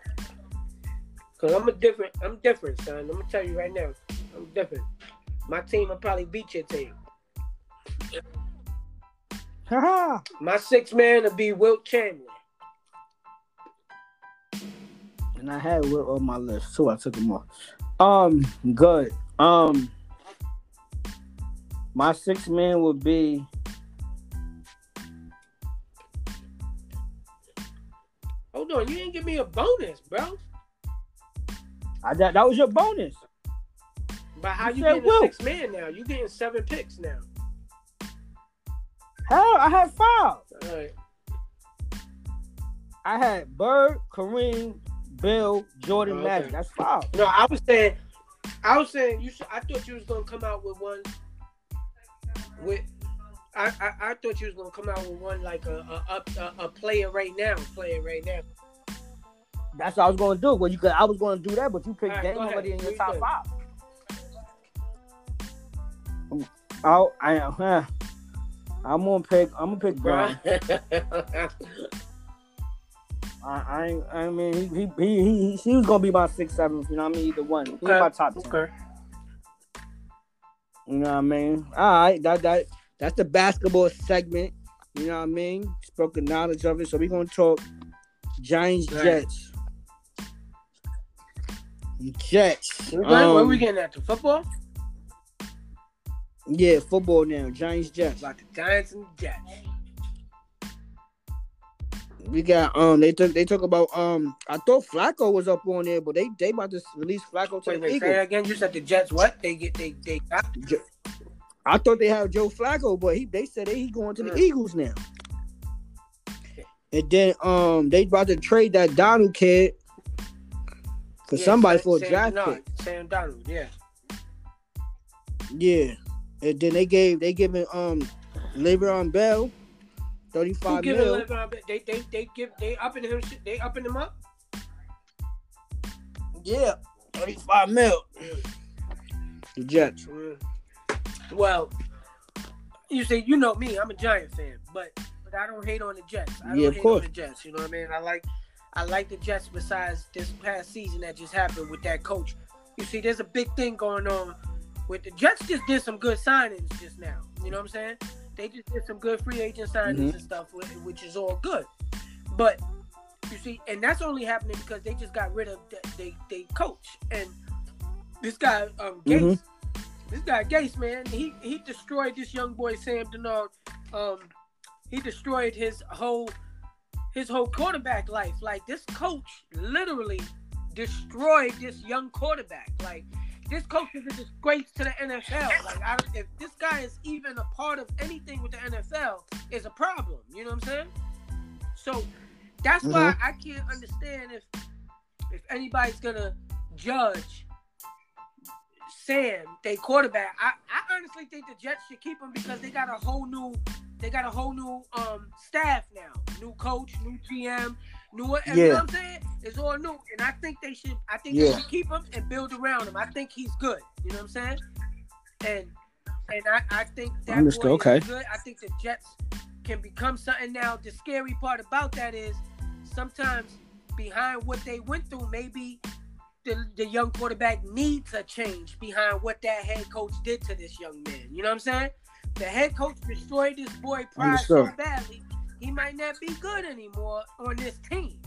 Cause I'm a different. I'm different, son. I'm gonna tell you right now. I'm different. My team will probably beat your team. My six man will be Wilt Chamberlain. And I had Will on my list, so I took him off. Um, good. Um, my six man would be. Hold on, you didn't give me a bonus, bro. I, that, that was your bonus. But how you, you getting a six man now? You getting seven picks now. Hell, I had five. All right. I had Bird, Kareem, Bill, Jordan, oh, okay. Magic. That's five. No, I was saying, I was saying you. Should, I thought you was gonna come out with one. With, I, I, I thought you was gonna come out with one like a a, a, a player right now, player right now. That's what I was gonna do. Well, you could. I was gonna do that, but you picked right, Dame already in your top five. I, I, uh, I'm gonna pick. I'm gonna pick Brown. [LAUGHS] I, I, I mean, he, he, he, he, was gonna be my six, seven. You know what I mean? Either one. He's my top ten. Okay. You know what I mean? All right, that that that's the basketball segment. You know what I mean? Spoken knowledge of it. So we're gonna talk Giants right. Jets. Jets. Um, Where are we um, getting at? The football? Yeah, football now. Giants Jets. Like the Giants and Jets. We got um they took they talk about um I thought Flacco was up on there, but they they about to release Flacco to wait, the wait, Eagles. Say again. You said the Jets what? They get they they got I thought they had Joe Flacco, but he they said he going to the mm. Eagles now. And then um they about to trade that Darnold kid for yeah, somebody Sam, for a Sam, draft no, pick. Sam Darnold, yeah. Yeah. And then they gave they giving um Le'Veon Bell thirty five mil. They they they give they upping him they upping him up. Yeah, thirty five mil. The Jets. Well, you say you know me. I'm a Giant fan, but but I don't hate on the Jets. I don't yeah, hate course. on the Jets. You know what I mean? I like I like the Jets. Besides this past season that just happened with that coach. You see, there's a big thing going on with the Jets. Just did some good signings just now. You know what I'm saying? They just did some good free agent signings mm-hmm. and stuff, which is all good. But you see, and that's only happening because they just got rid of they they coach and this guy um Gates. Mm-hmm this guy Gase, man, he he destroyed this young boy Sam Darnold. Um, he destroyed his whole his whole quarterback life. Like this coach literally destroyed this young quarterback. Like this coach is a disgrace to the NFL. Like I, if this guy is even a part of anything with the NFL, is a problem. You know what I'm saying? So that's mm-hmm. why I can't understand if if anybody's gonna judge Sam, they quarterback. I, I honestly think the Jets should keep him because they got a whole new they got a whole new um staff now. New coach, new GM, new yeah. you know what I'm saying? It's all new. And I think they should I think yeah. they should keep him and build around him. I think he's good. You know what I'm saying? And and I, I think that boy okay. is good. I think the Jets can become something now. The scary part about that is sometimes behind what they went through, maybe the, the young quarterback needs a change behind what that head coach did to this young man. You know what I'm saying? The head coach destroyed this boy pride so badly, he might not be good anymore on this team.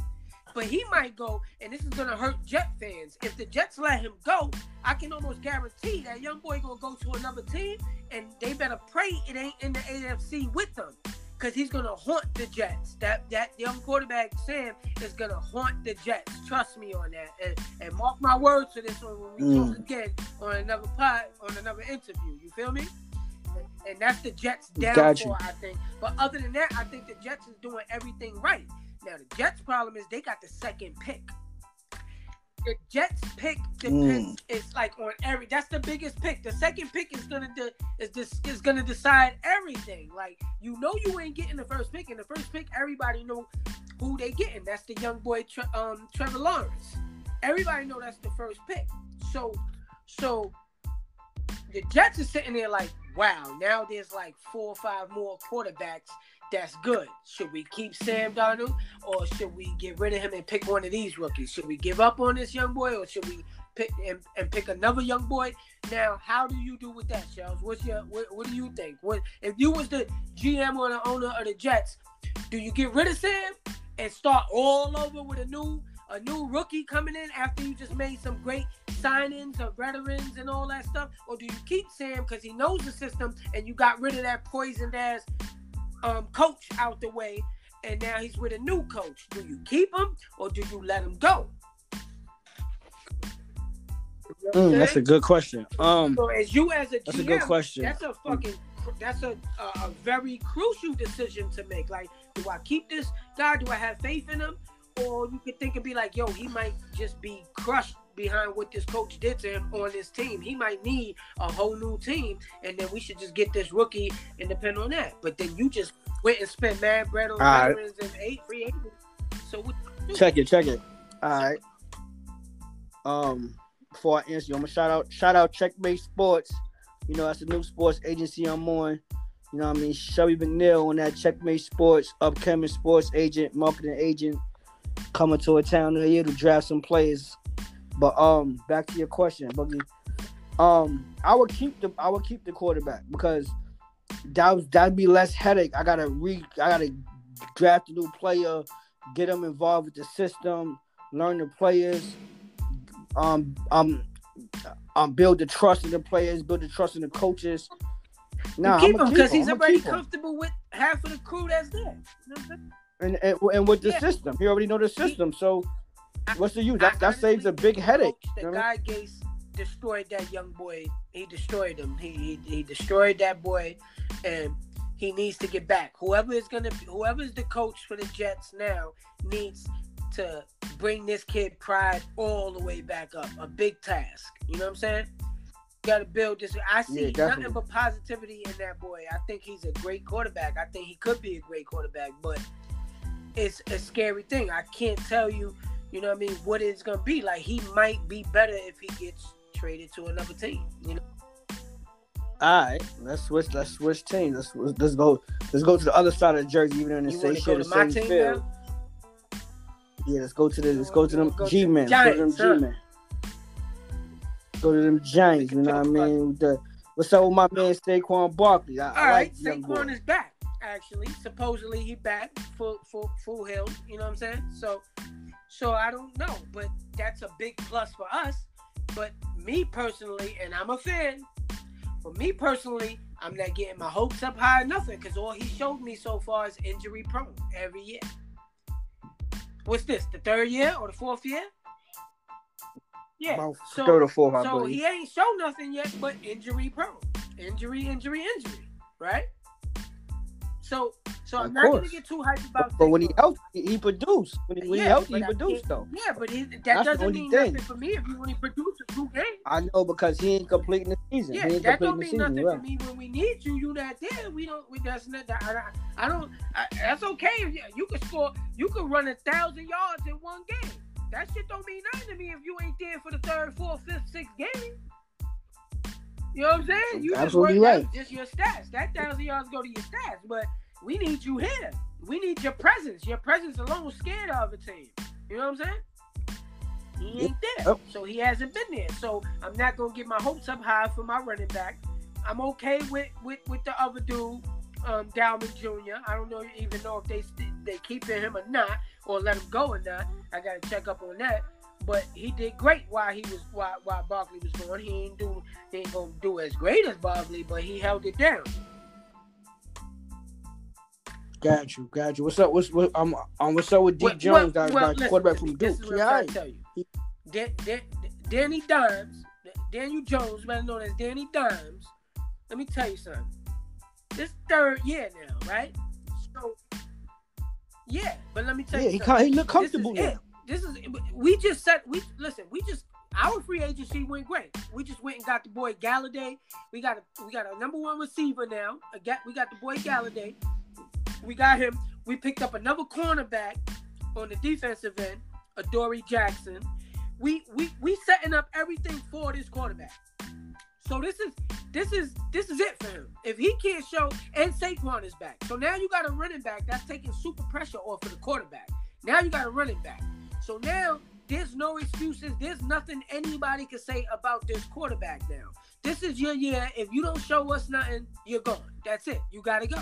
But he might go, and this is gonna hurt Jet fans. If the Jets let him go, I can almost guarantee that young boy gonna go to another team, and they better pray it ain't in the AFC with them because he's gonna haunt the Jets. That that young quarterback Sam is gonna haunt the Jets. Trust me on that, and, and mark my words for this one when we mm. talk again on another pod, on another interview. You feel me? And, that's the Jets downfall, I think. But other than that, I think the Jets is doing everything right. Now the Jets' problem is they got the second pick the Jets pick depends. Mm. It's like on every. That's the biggest pick. The second pick is gonna de, is this is gonna decide everything. Like you know you ain't getting the first pick, and the first pick everybody know who they getting. That's the young boy um, Trevor Lawrence. Everybody know that's the first pick. So so the Jets are sitting there like, wow. Now there's like four or five more quarterbacks that's good. Should we keep Sam Darnold or should we get rid of him and pick one of these rookies? Should we give up on this young boy or should we pick and, and pick another young boy? Now, how do you do with that, Charles? What's your what, what do you think? What if you was the GM or the owner of the Jets? Do you get rid of Sam and start all over with a new a new rookie coming in after you just made some great signings of veterans and all that stuff? Or do you keep Sam because he knows the system and you got rid of that poisoned ass um, coach out the way, and now he's with a new coach. Do you keep him or do you let him go? You know mm, that's a good question. Um, so as you as a that's a good question. That's a fucking that's a, a, a very crucial decision to make. Like, do I keep this guy? Do I have faith in him? Or you could think and be like, yo, he might just be crushed behind what this coach did to him on this team. He might need a whole new team, and then we should just get this rookie and depend on that. But then you just went and spent mad bread on All veterans right. and eight free agents. So what check it, check it. All right. Um, before I answer you, I'm gonna shout out shout out Checkmate Sports. You know, that's a new sports agency I'm on. You know what I mean? Shelby McNeil on that Checkmate Sports, upcoming sports agent, marketing agent, coming to a town near you to draft some players. But um, back to your question, Boogie. Um, I would keep the I would keep the quarterback because that that'd be less headache. I gotta re I gotta draft a new player, get them involved with the system, learn the players, um, um, um, build the trust in the players, build the trust in the coaches. Nah, keep him because he's already comfortable with half of the crew that's there. And, and, and with the yeah. system, he already know the system. So, what's the use? That, that saves a big headache. The you know guy Gates destroyed that young boy. He destroyed him. He, he he destroyed that boy, and he needs to get back. Whoever is gonna, whoever is the coach for the Jets now needs to bring this kid pride all the way back up. A big task. You know what I'm saying? Got to build this. I see yeah, nothing but positivity in that boy. I think he's a great quarterback. I think he could be a great quarterback, but it's a scary thing. I can't tell you, you know what I mean, what it's gonna be. Like he might be better if he gets traded to another team. You know. All right, let's switch. Let's switch teams. Let's let's go. Let's go to the other side of the jersey, even in the same shit, the same field. Now? Yeah, let's go to the let's go to them G men. Go to them G men. Go to them Giants. You know what I mean? The, what's up with my man Saquon Barkley? I, All I right, like Saquon is back. Actually, supposedly he back full full full health. You know what I'm saying? So, so I don't know, but that's a big plus for us. But me personally, and I'm a fan. For me personally, I'm not getting my hopes up high nothing because all he showed me so far is injury prone every year. What's this? The third year or the fourth year? Yeah. About so, third or fourth, I so believe. he ain't shown nothing yet, but injury prone, injury, injury, injury, right? So, so of I'm not gonna get too hyped about. But when he healthy, he produced. When he, when yeah, he healthy, he produced though. Yeah, but he, that doesn't mean thing. nothing for me if you only produce a two games. I know because he ain't completing the season. Yeah, that don't mean season, nothing right. for me when we need you. You not there. We don't. We that's not. I, I don't. I, that's okay. You, you can score. You can run a thousand yards in one game. That shit don't mean nothing to me if you ain't there for the third, fourth, fifth, sixth game. You know what I'm saying? You Absolutely just right. Just your stats. That thousand yards go to your stats, but we need you here. We need your presence. Your presence alone scared of a team. You know what I'm saying? He ain't there. Oh. So he hasn't been there. So I'm not gonna get my hopes up high for my running back. I'm okay with with, with the other dude, um, Dalvin Jr. I don't know even know if they they keeping him or not, or let him go or not. I gotta check up on that. But he did great while he was while while Barkley was going. He ain't do he ain't gonna do as great as Barkley, but he held it down. Got you, got you. What's up? What's what? I'm um, what's up with Deke Jones, well, well, listen, quarterback from Duke? This is what yeah, I'm tell you. Dan, Dan, Danny Dimes, Daniel Jones, better known as Danny Dimes. Let me tell you something. This third year now, right? So, yeah, but let me tell yeah, you, he, he look comfortable now. This is we just said we listen. We just our free agency went great. We just went and got the boy Golladay. We got a we got a number one receiver now. We got the boy Golladay. We got him. We picked up another cornerback on the defensive end, Adoree Jackson. We we we setting up everything for this quarterback. So this is this is this is it for him. If he can't show, and Saquon is back. So now you got a running back that's taking super pressure off of the quarterback. Now you got a running back. So now there's no excuses. There's nothing anybody can say about this quarterback now. This is your year. If you don't show us nothing, you're gone. That's it. You gotta go.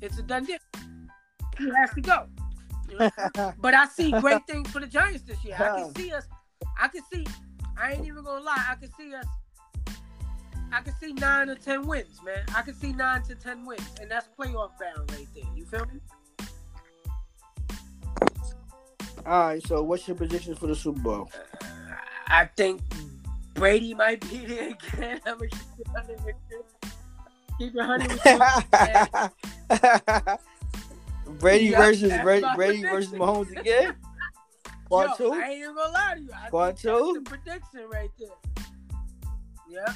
It's a done deal. He has to go. [LAUGHS] but I see great things for the Giants this year. I can see us. I can see. I ain't even gonna lie. I can see us. I can see nine or ten wins, man. I can see nine to ten wins, and that's playoff bound right there. You feel me? All right. So, what's your predictions for the Super Bowl? Uh, I think Brady might be there again. [LAUGHS] I'm gonna keep it hundred with you. Keep it hundred with. [LAUGHS] Brady Yeah, versus Brady, [LAUGHS] Brady versus prediction. Mahomes again. Part Yo, two. I ain't even gonna lie to you. I Part two? the prediction right there. Yeah.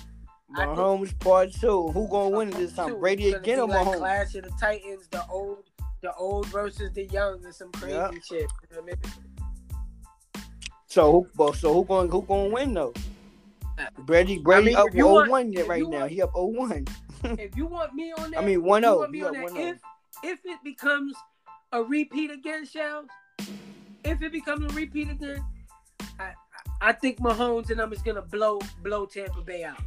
Mahomes part two. Who gonna win it this time? Brady again or be like Mahomes? Clash of the Titans, the old, the old versus the young, and some crazy Yeah. shit. You know I mean? So who? So who going? Who going to win though? Uh, Brady. Brady mean, up if you 0 want- 1 right now. want- He up 0 1. [LAUGHS] if you want me on that, I mean, if 1-0. you oh. want me You on that, 1-0. if if it becomes a repeat again, Shells, if it becomes a repeat again, I I- I think Mahomes and them is gonna blow blow Tampa Bay out.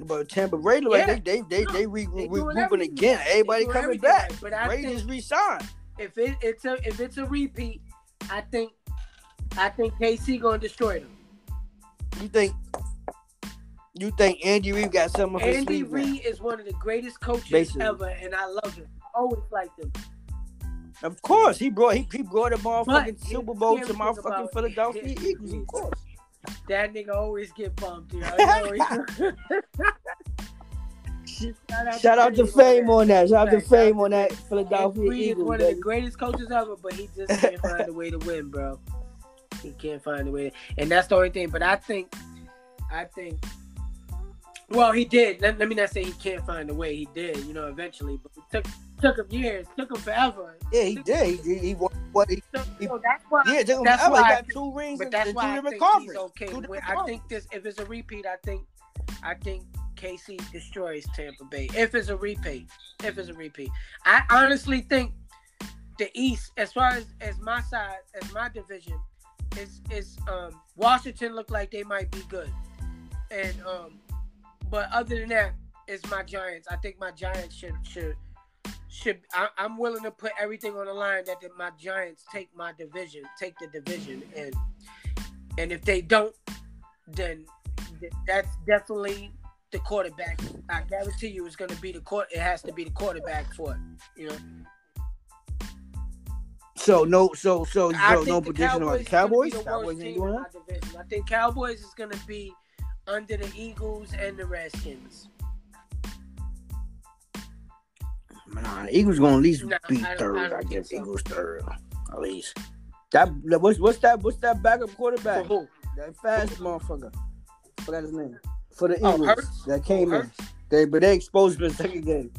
But Tampa Brady, like Yeah. they they they No, they re, they regrouping again. Everybody coming back. right. But I think- just resigned. If it, it's a if it's a repeat, I think I think KC gonna destroy them. You think? You think Andy Reid got some of his Andy? Reid is one of the greatest coaches Basically. ever, and I love him. I always liked him. Of course, he brought he, he brought a motherfucking Super Bowl to my fucking Philadelphia Eagles. Of course. That nigga always get bumped. You know? He [LAUGHS] always- Shout out to Fame Fame on that. Shout out to Fame on that Philadelphia Eagles. one of the greatest coaches ever, but he just [LAUGHS] can't find a way to win, bro. He can't find a way, and that's the only thing. But I think, I think, well, he did. Let, let me not say he can't find a way. He did, you know, eventually, but it took took him years, took him forever. Yeah, he did. He, he won what he So, so that's why. yeah, it took him That's why I got think- two rings But that's why I think he's okay. Two I think this, if it's a repeat, I think, I think KC destroys Tampa Bay. If it's a repeat, if it's a repeat, I honestly think the East, as far as as my side, as my division, is is um Washington look like they might be good, and um, but other than that, it's my Giants. I think my Giants should should should. I, I'm willing to put everything on the line that the, my Giants take my division, take the division, and and if they don't, then th- that's definitely the quarterback. I guarantee you, it's going to be the court. It has to be the quarterback for it. You know, So no, so so no prediction on the Cowboys. the Cowboys ain't doing that. I think Cowboys is going to be under the Eagles and the Redskins. Nah, the Eagles gonna at least Nah, beat I third. I I, guess so. Eagles third at least. That what's what's that what's that backup For quarterback? who? That fast motherfucker. Forgot his name. For the Oh, Eagles Hurts? that came in. They but they exposed him in the second game.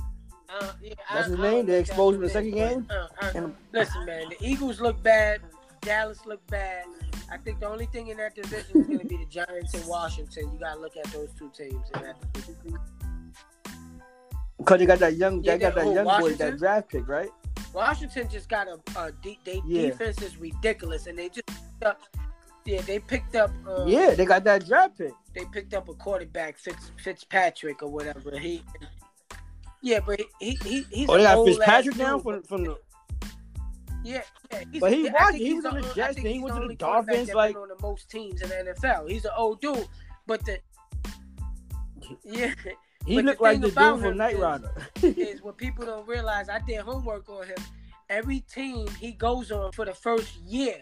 Uh, yeah, That's I- his name? They exposed him in the second game. uh, uh, And- listen, man, the Eagles look bad. Dallas look bad. I think the only thing in that division is going to be the Giants and Washington. You got to look at those two teams in that division. Because they got that young Yeah, they got that young boy, that draft pick, right? Washington just got a, a de- they Yeah. defense is ridiculous, and they just picked up, yeah they picked up um, yeah, they got that draft pick. they picked up a quarterback Fitz, Fitzpatrick or whatever he yeah but he he he's Oh, they got Fitzpatrick now from from the Yeah, yeah. He's, But he was- he he's was on the Jets, then he went to the Dolphins, like- on the most teams in the NFL. He's an old dude, but the [LAUGHS] yeah he But the looked like the dude from Night Knight is- Rider. [LAUGHS] is [LAUGHS] what people don't realize. I did homework on him. Every team he goes on for the first year.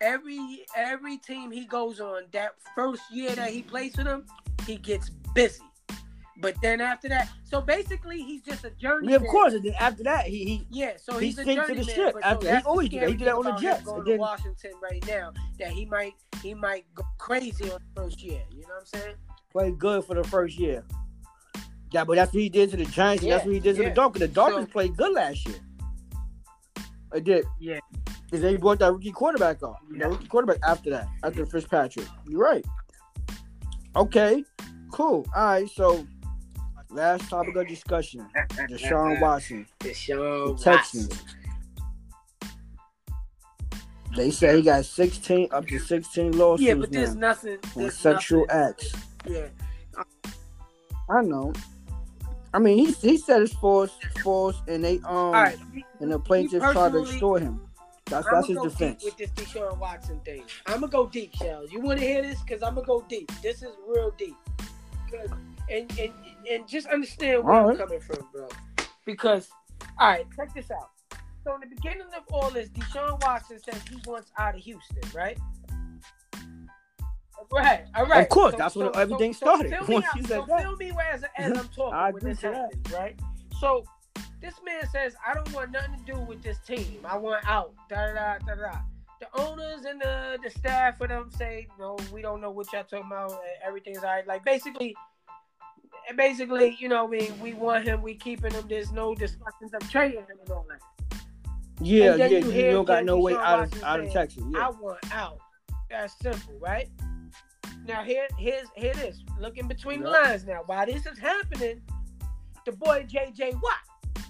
Every every team he goes on, that first year that he plays for them, he gets busy. But then after that, so basically he's just a journeyman. yeah, of course. And then after that, he he Yeah, so He he's a sank to the journeyman. ship but after- so he always do that. Oh, he did that on the Jets, Going and to then- Washington right now, that he might he might go crazy on the first year. You know what I'm saying? Played good for the first year. Yeah, but that's what he did to the Giants, and that's what he did to yeah. the Dolphins. The Dolphins So- played good last year. They did. Yeah. Because they brought that rookie quarterback on. Yeah. That rookie quarterback after that, after Fitzpatrick. You're right. Okay, cool. All right, so last topic of discussion [LAUGHS] Deshaun Watson. Deshaun The Texans. Watson. They say he got 16, up to 16 lawsuits Yeah, but there's now nothing. There's sexual nothing, acts. Yeah. I know. I mean, he, he said it's false, false, and they um right. and the plaintiff tried to extort him. That's I'm that's his defense. with this Deshaun Watson thing. I'm gonna go deep, Shells. You want to hear this? Cause I'm gonna go deep. This is real deep. 'Cause- And and and just understand where All I'm right. coming from, bro. Because, all right, check this out. So in the beginning of all this, Deshaun Watson says he wants out of Houston, right? Right, all right. Of course, So- that's when so- everything so- started. [LAUGHS] So Once you said that. fill me where as, as [LAUGHS] I'm talking I when this to that. right? So this man says, I don't want nothing to do with this team. I want out. Da da da da. The owners and the the staff of them say, no, we don't know what y'all talking about. Everything's all right. Like basically, basically, you know, we we want him. We keeping him. There's no discussions of trading him and all that. Yeah, yeah, you you, don't got no way out of out of Texas. I want out. That's simple, right? Now here, here's here it is. Looking between the Yep. lines now. While this is happening, the boy JJ Watt.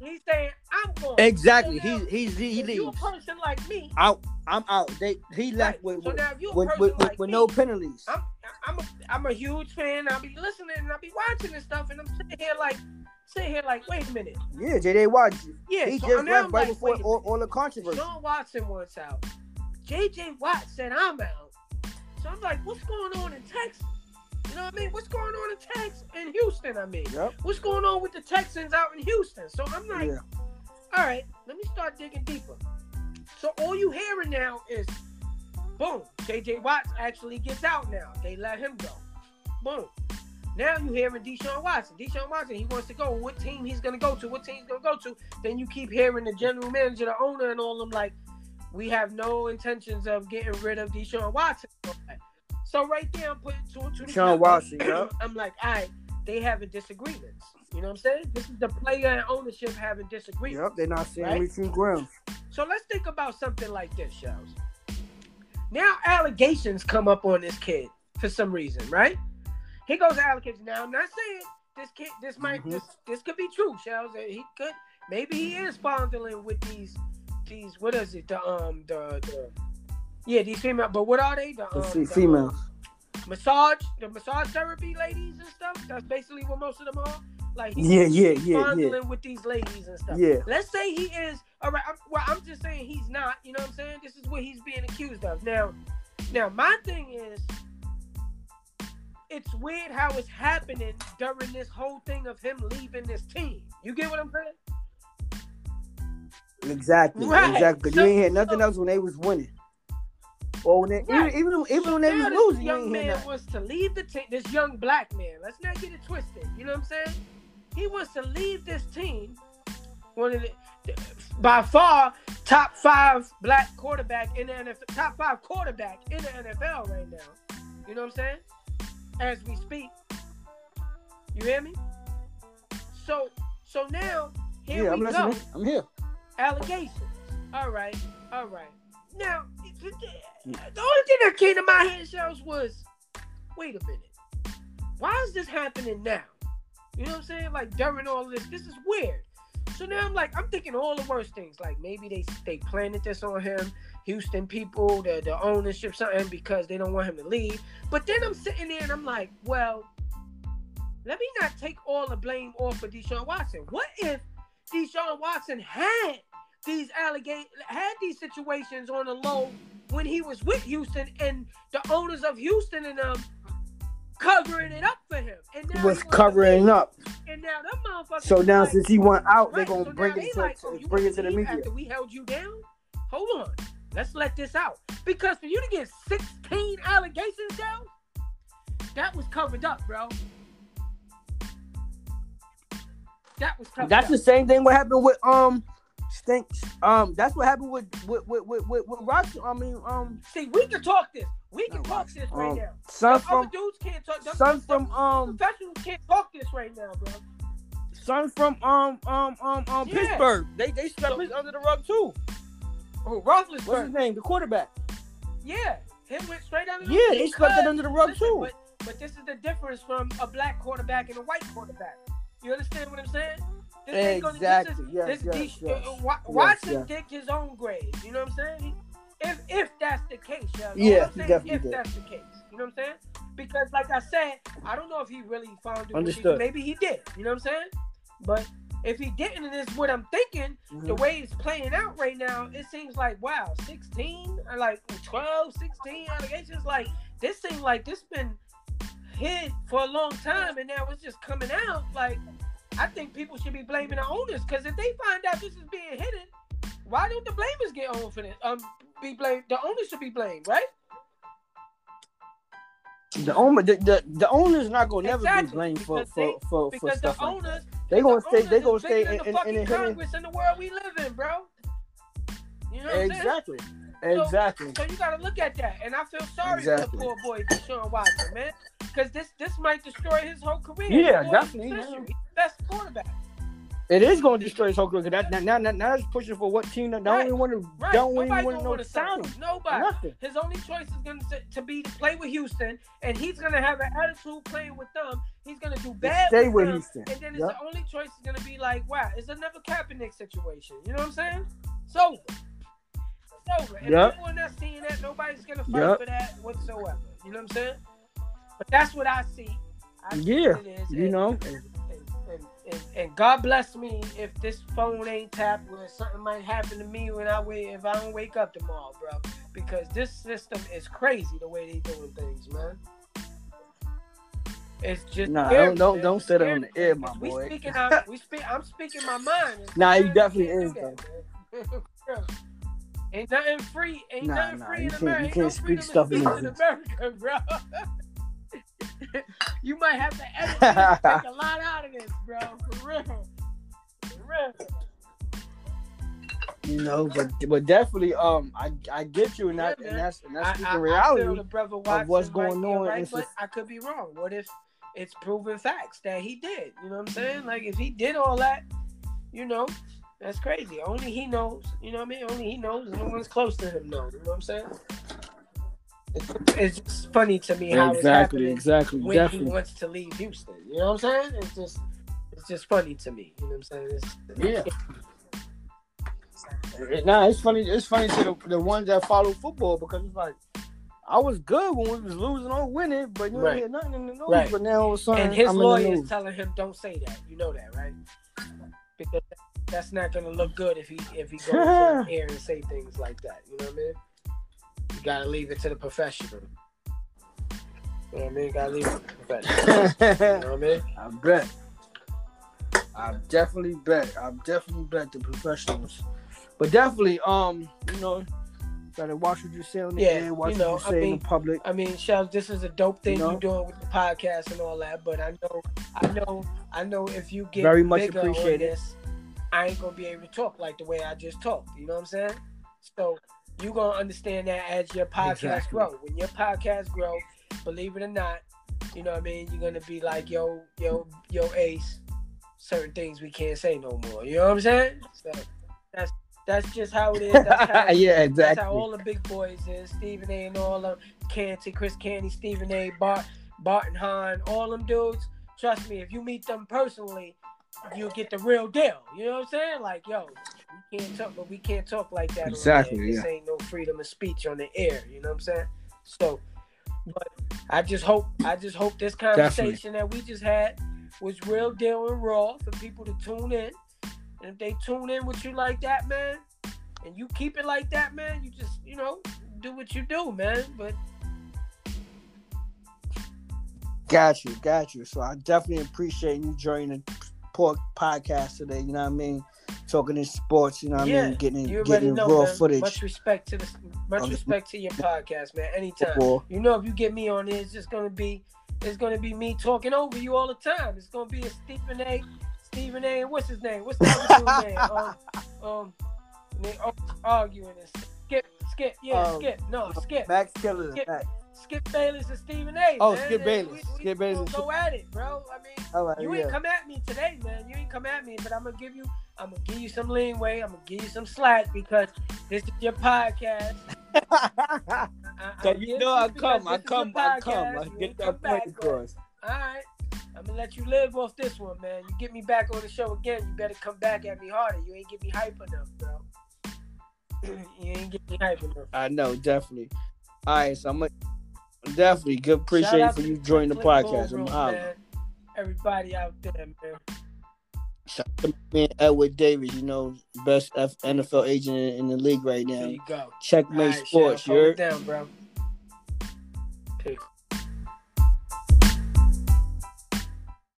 He's saying, I'm going. Exactly. So now, He he's he, he if you a person like me, Out. I'm out. They he left right, with so with, now you a with, with, like with me, no penalties. I'm I'm a, I'm a huge fan. I'll be listening and I'll be watching and stuff, and I'm sitting here like sitting here like, wait a minute. Yeah, JJ Watt. Yeah, he so just left right like, before all, all the controversy. Sean Watson wants out. JJ Watt said I'm out. So I'm like, what's going on in Texas? You know what I mean? What's going on in Texas in Houston? I mean, Yep. what's going on with the Texans out in Houston? So I'm like, Yeah. all right, let me start digging deeper. So all you hearing now is, boom, JJ Watts actually gets out now. They let him go. Boom. Now you hearing Deshaun Watson. Deshaun Watson, he wants to go. What team he's gonna go to? What team he's gonna go to? Then you keep hearing the general manager, the owner, and all them like, we have no intentions of getting rid of Deshaun Watson. So right there, I'm putting two and two Deshaun together. Watson, yup. [CLEARS THROAT] I'm like, all right, they having disagreements. You know what I'm saying? This is the player and ownership having disagreements. Yep. They're not seeing Right? reaching grounds. So let's think about something like this, Shells. Now allegations come up on this kid for some reason, right? He goes to allegations. Now I'm not saying this kid, this might, Mhm. this, this could be true, Shells. He could, maybe he is fondling with these, these, what is it? The um, the, the yeah, these female. But what are they? The, um, the, females. massage, the massage therapy ladies and stuff. That's basically what most of them are. Like he's Yeah, yeah, he's yeah, fondling yeah. with these ladies and stuff. Yeah. Let's say he is. All right. I'm, well, I'm just saying he's not. You know what I'm saying? This is what he's being accused of. Now, now my thing is, it's weird how it's happening during this whole thing of him leaving this team. You get what I'm saying? Exactly. Right. Exactly. So- you ain't hear nothing so- else when they was winning. Or when they, Right. even even, even when they now was this losing, you young man nothing. wants to leave the team. This young black man. Let's not get it twisted. You know what I'm saying? He wants to leave this team. One of the by far top five black quarterback in the NFL. Top five quarterback in the NFL right now. You know what I'm saying? As we speak. You hear me? So so now here Yeah, I'm we listening. go I'm here. Allegations. All right, all right. Now, the only thing that came to my head, Shells, was, wait a minute, why is this happening now? You know what I'm saying? Like during all this, this is weird. So now I'm like, I'm thinking all the worst things. Like maybe they they planted this on him, Houston people, the the ownership, something because they don't want him to leave. But then I'm sitting there and I'm like, well, let me not take all the blame off of Deshaun Watson. What if Deshaun Watson had these allegations, had these situations on the low when he was with Houston and the owners of Houston and um covering it up for him. And now was covering leave. up. And now them motherfuckers. So now like, since he went out, they're gonna so bring it to, like, oh, bring it to the media. After we held you down, hold on. Let's let this out because for you to get 16 allegations down, that was covered up, bro. That was covered That's up. the same thing what happened with um stinks. Um, that's what happened with with with with, with, with Rock. I mean, um, See, we can talk this. We can No, talk watch. this right um, now. son Them from other dudes can't talk. Them, son them from um professionals can't talk this right now, bro. son from um um um um Yeah. Pittsburgh. They they swept So- this under the rug too. Oh, Roethlisberger. What's his name? The quarterback. Yeah, him went straight under. the- Yeah, they swept it under the rug listen, too. But, but this is the difference from a black quarterback and a white quarterback. You understand what I'm saying? This ain't gonna- Exactly. This is, Yes, this yes, de- yes. uh, Wa- Yes, Watson yes. digged his own grave. You know what I'm saying? If if that's the case, yeah. Yeah, saying definitely if did. that's the case. You know what I'm saying? Because like I said, I don't know if he really found it. Understood. Maybe he did. You know what I'm saying? But if he didn't, and it's what I'm thinking, the Mhm. way it's playing out right now, it seems like wow, 16 or like 12, 16 allegations. Like this seems like this been hid for a long time, and now it's just coming out. Like I think people should be blaming the owners because if they find out this is being hidden, why don't the blamers get on for this? Um, be blamed. The owners should be blamed, right? The owner, the, the, the owner's not gonna never be blamed for because for for, for Because stuff the like that. They gonna the stay. They gonna stay in in, in, in, Congress in the world we live in, bro. You know I'm saying? Exactly, exactly. So you gotta look at that, and I feel sorry for the poor boy Deshaun Watson, man, because this this might destroy his whole career. Yeah, definitely, He's yeah. the best quarterback. It is gonna destroy his whole career. That, now, now, now, now it's pushing for what team that don't Right, even want to Right? don't Nobody even want to to sign him. Nobody. Nothing. His only choice is going to to be to play with Houston, and he's going to have an attitude playing with them. He's going to do bad stay with with them, Houston. and then his Yep. only choice is going to be like, wow, it's another Kaepernick situation. You know what I'm saying? It's over. And Yep. people are not seeing that. Nobody's to fight Yep. for that whatsoever. You know what I'm saying? But that's what I see. I see Yeah, what it is. You and, know, and, and, and, God bless me if this phone ain't tapped where something might happen to me when I wait if I don't wake up tomorrow, bro. Because this system is crazy the way they doing things, man. It's just Nah, scary, don't- don't- man. don't that on the air, my we boy. Speaking [LAUGHS] out, we speak. I'm speaking my mind. Nah, sometimes definitely is, do that, man. [LAUGHS] Real. Ain't nothing free. Ain't Nah, nothing nah, free in America. you can't no speak stuff in. America, bro. [LAUGHS] you might have to edit this, take a [LAUGHS] lot out of this, bro. For real. For real. you know, but but definitely, um, I I get you, and that Yeah, and that's and that's I, the reality. feel the brother Watson what's going on, Right, but I could be wrong. What if it's proven facts that he did? You know what I'm saying? Like if he did all that, you know, that's crazy. Only he knows. You know what I mean? Only he knows. No one's close to him knows. You know what I'm saying? It's, it's just funny to me how Exactly, exactly, when definitely. he wants to leave Houston. You know what I'm saying? It's just it's just funny to me. You know what I'm saying? It's, Yeah. Nah, it's funny. It's funny to the, the ones that follow football because it's like I was good when we was losing or winning, but you Right. don't hear nothing in the news. Right. But now all of a sudden, And his I'm lawyer is telling him, "Don't say that." You know that, right? Because that's not gonna look good if he if he [LAUGHS] goes on air and say things like that. You know what I mean? You gotta leave it to the professional. You know what I mean? You gotta leave it to the professional. [LAUGHS] You know what I mean? I bet. I definitely bet. I definitely bet the professionals. But definitely, um, you know, gotta watch what you say on the Yeah, air, watch you know, what you I say in mean, the public. I mean, Shells, this is a dope thing You know? you're doing with the podcast and all that. But I know, I know, I know if you get Very much bigger on appreciate it. this, I ain't gonna be able to talk like the way I just talked. You know what I'm saying? So you gonna understand that as your podcast Exactly. grow. When your podcast grow, believe it or not, you know what I mean. You're gonna be like, yo, yo, yo, Ace. Certain things we can't say no more. You know what I'm saying? So that's that's just how it is. That's how, [LAUGHS] yeah, that's exactly. how all the big boys is. Stephen A. and all them. Canty, Chris Canty, Stephen A. Bart, Barton Hahn, all them dudes. Trust me, if you meet them personally, you'll get the real deal. You know what I'm saying? Like, yo, we can't talk, but we can't talk like that. Exactly, air. This ain't no freedom of speech on the air. You know what I'm saying? So, but I just hope, I just hope this conversation that we just had was real deal and raw for people to tune in. And if they tune in with you like that, man, and you keep it like that, man, you just, you know, do what you do, man. But Got you, got you. So I definitely appreciate you joining pork podcast today. You know what I mean? Talking in sports. You know what I mean? Getting you already getting know, raw man. footage. Much respect to the, much the- respect to your podcast, man. Anytime. football. You know, if you get me on there, it's just gonna be, it's gonna be me talking over you all the time. It's gonna be a Stephen A. Stephen A. What's his name? What's the other dude's name? [LAUGHS] Um, um, they arguing this. Skip, Skip, yeah, Um, Skip. No, Skip. Max Killer. Skip. Max. Skip Bayless and Stephen A. Oh, man. Skip Bayless. We, we, Skip Bayless go at it, bro. I mean. Right, You yeah. ain't come at me today, man. You ain't come at me, but I'm gonna give you, I'm gonna give you some leeway. I'm gonna give you some slack because this is your podcast. [LAUGHS] I, so I'll you know I come, I come, I come. I get that point across. All right, I'm gonna let you live off this one, man. You get me back on the show again, you better come back at me harder. You ain't get me hype enough, bro. [CLEARS THROAT] you ain't get me hype enough. I know, definitely. All right, so I'm gonna definitely good. Appreciate for you joining the podcast. I'm man. Everybody out there, man. Shout out man Edward Davis, you know, best F- NFL agent in, in the league right There now. you go. Checkmate right, Sports, you hold heard? it down, bro. Peace.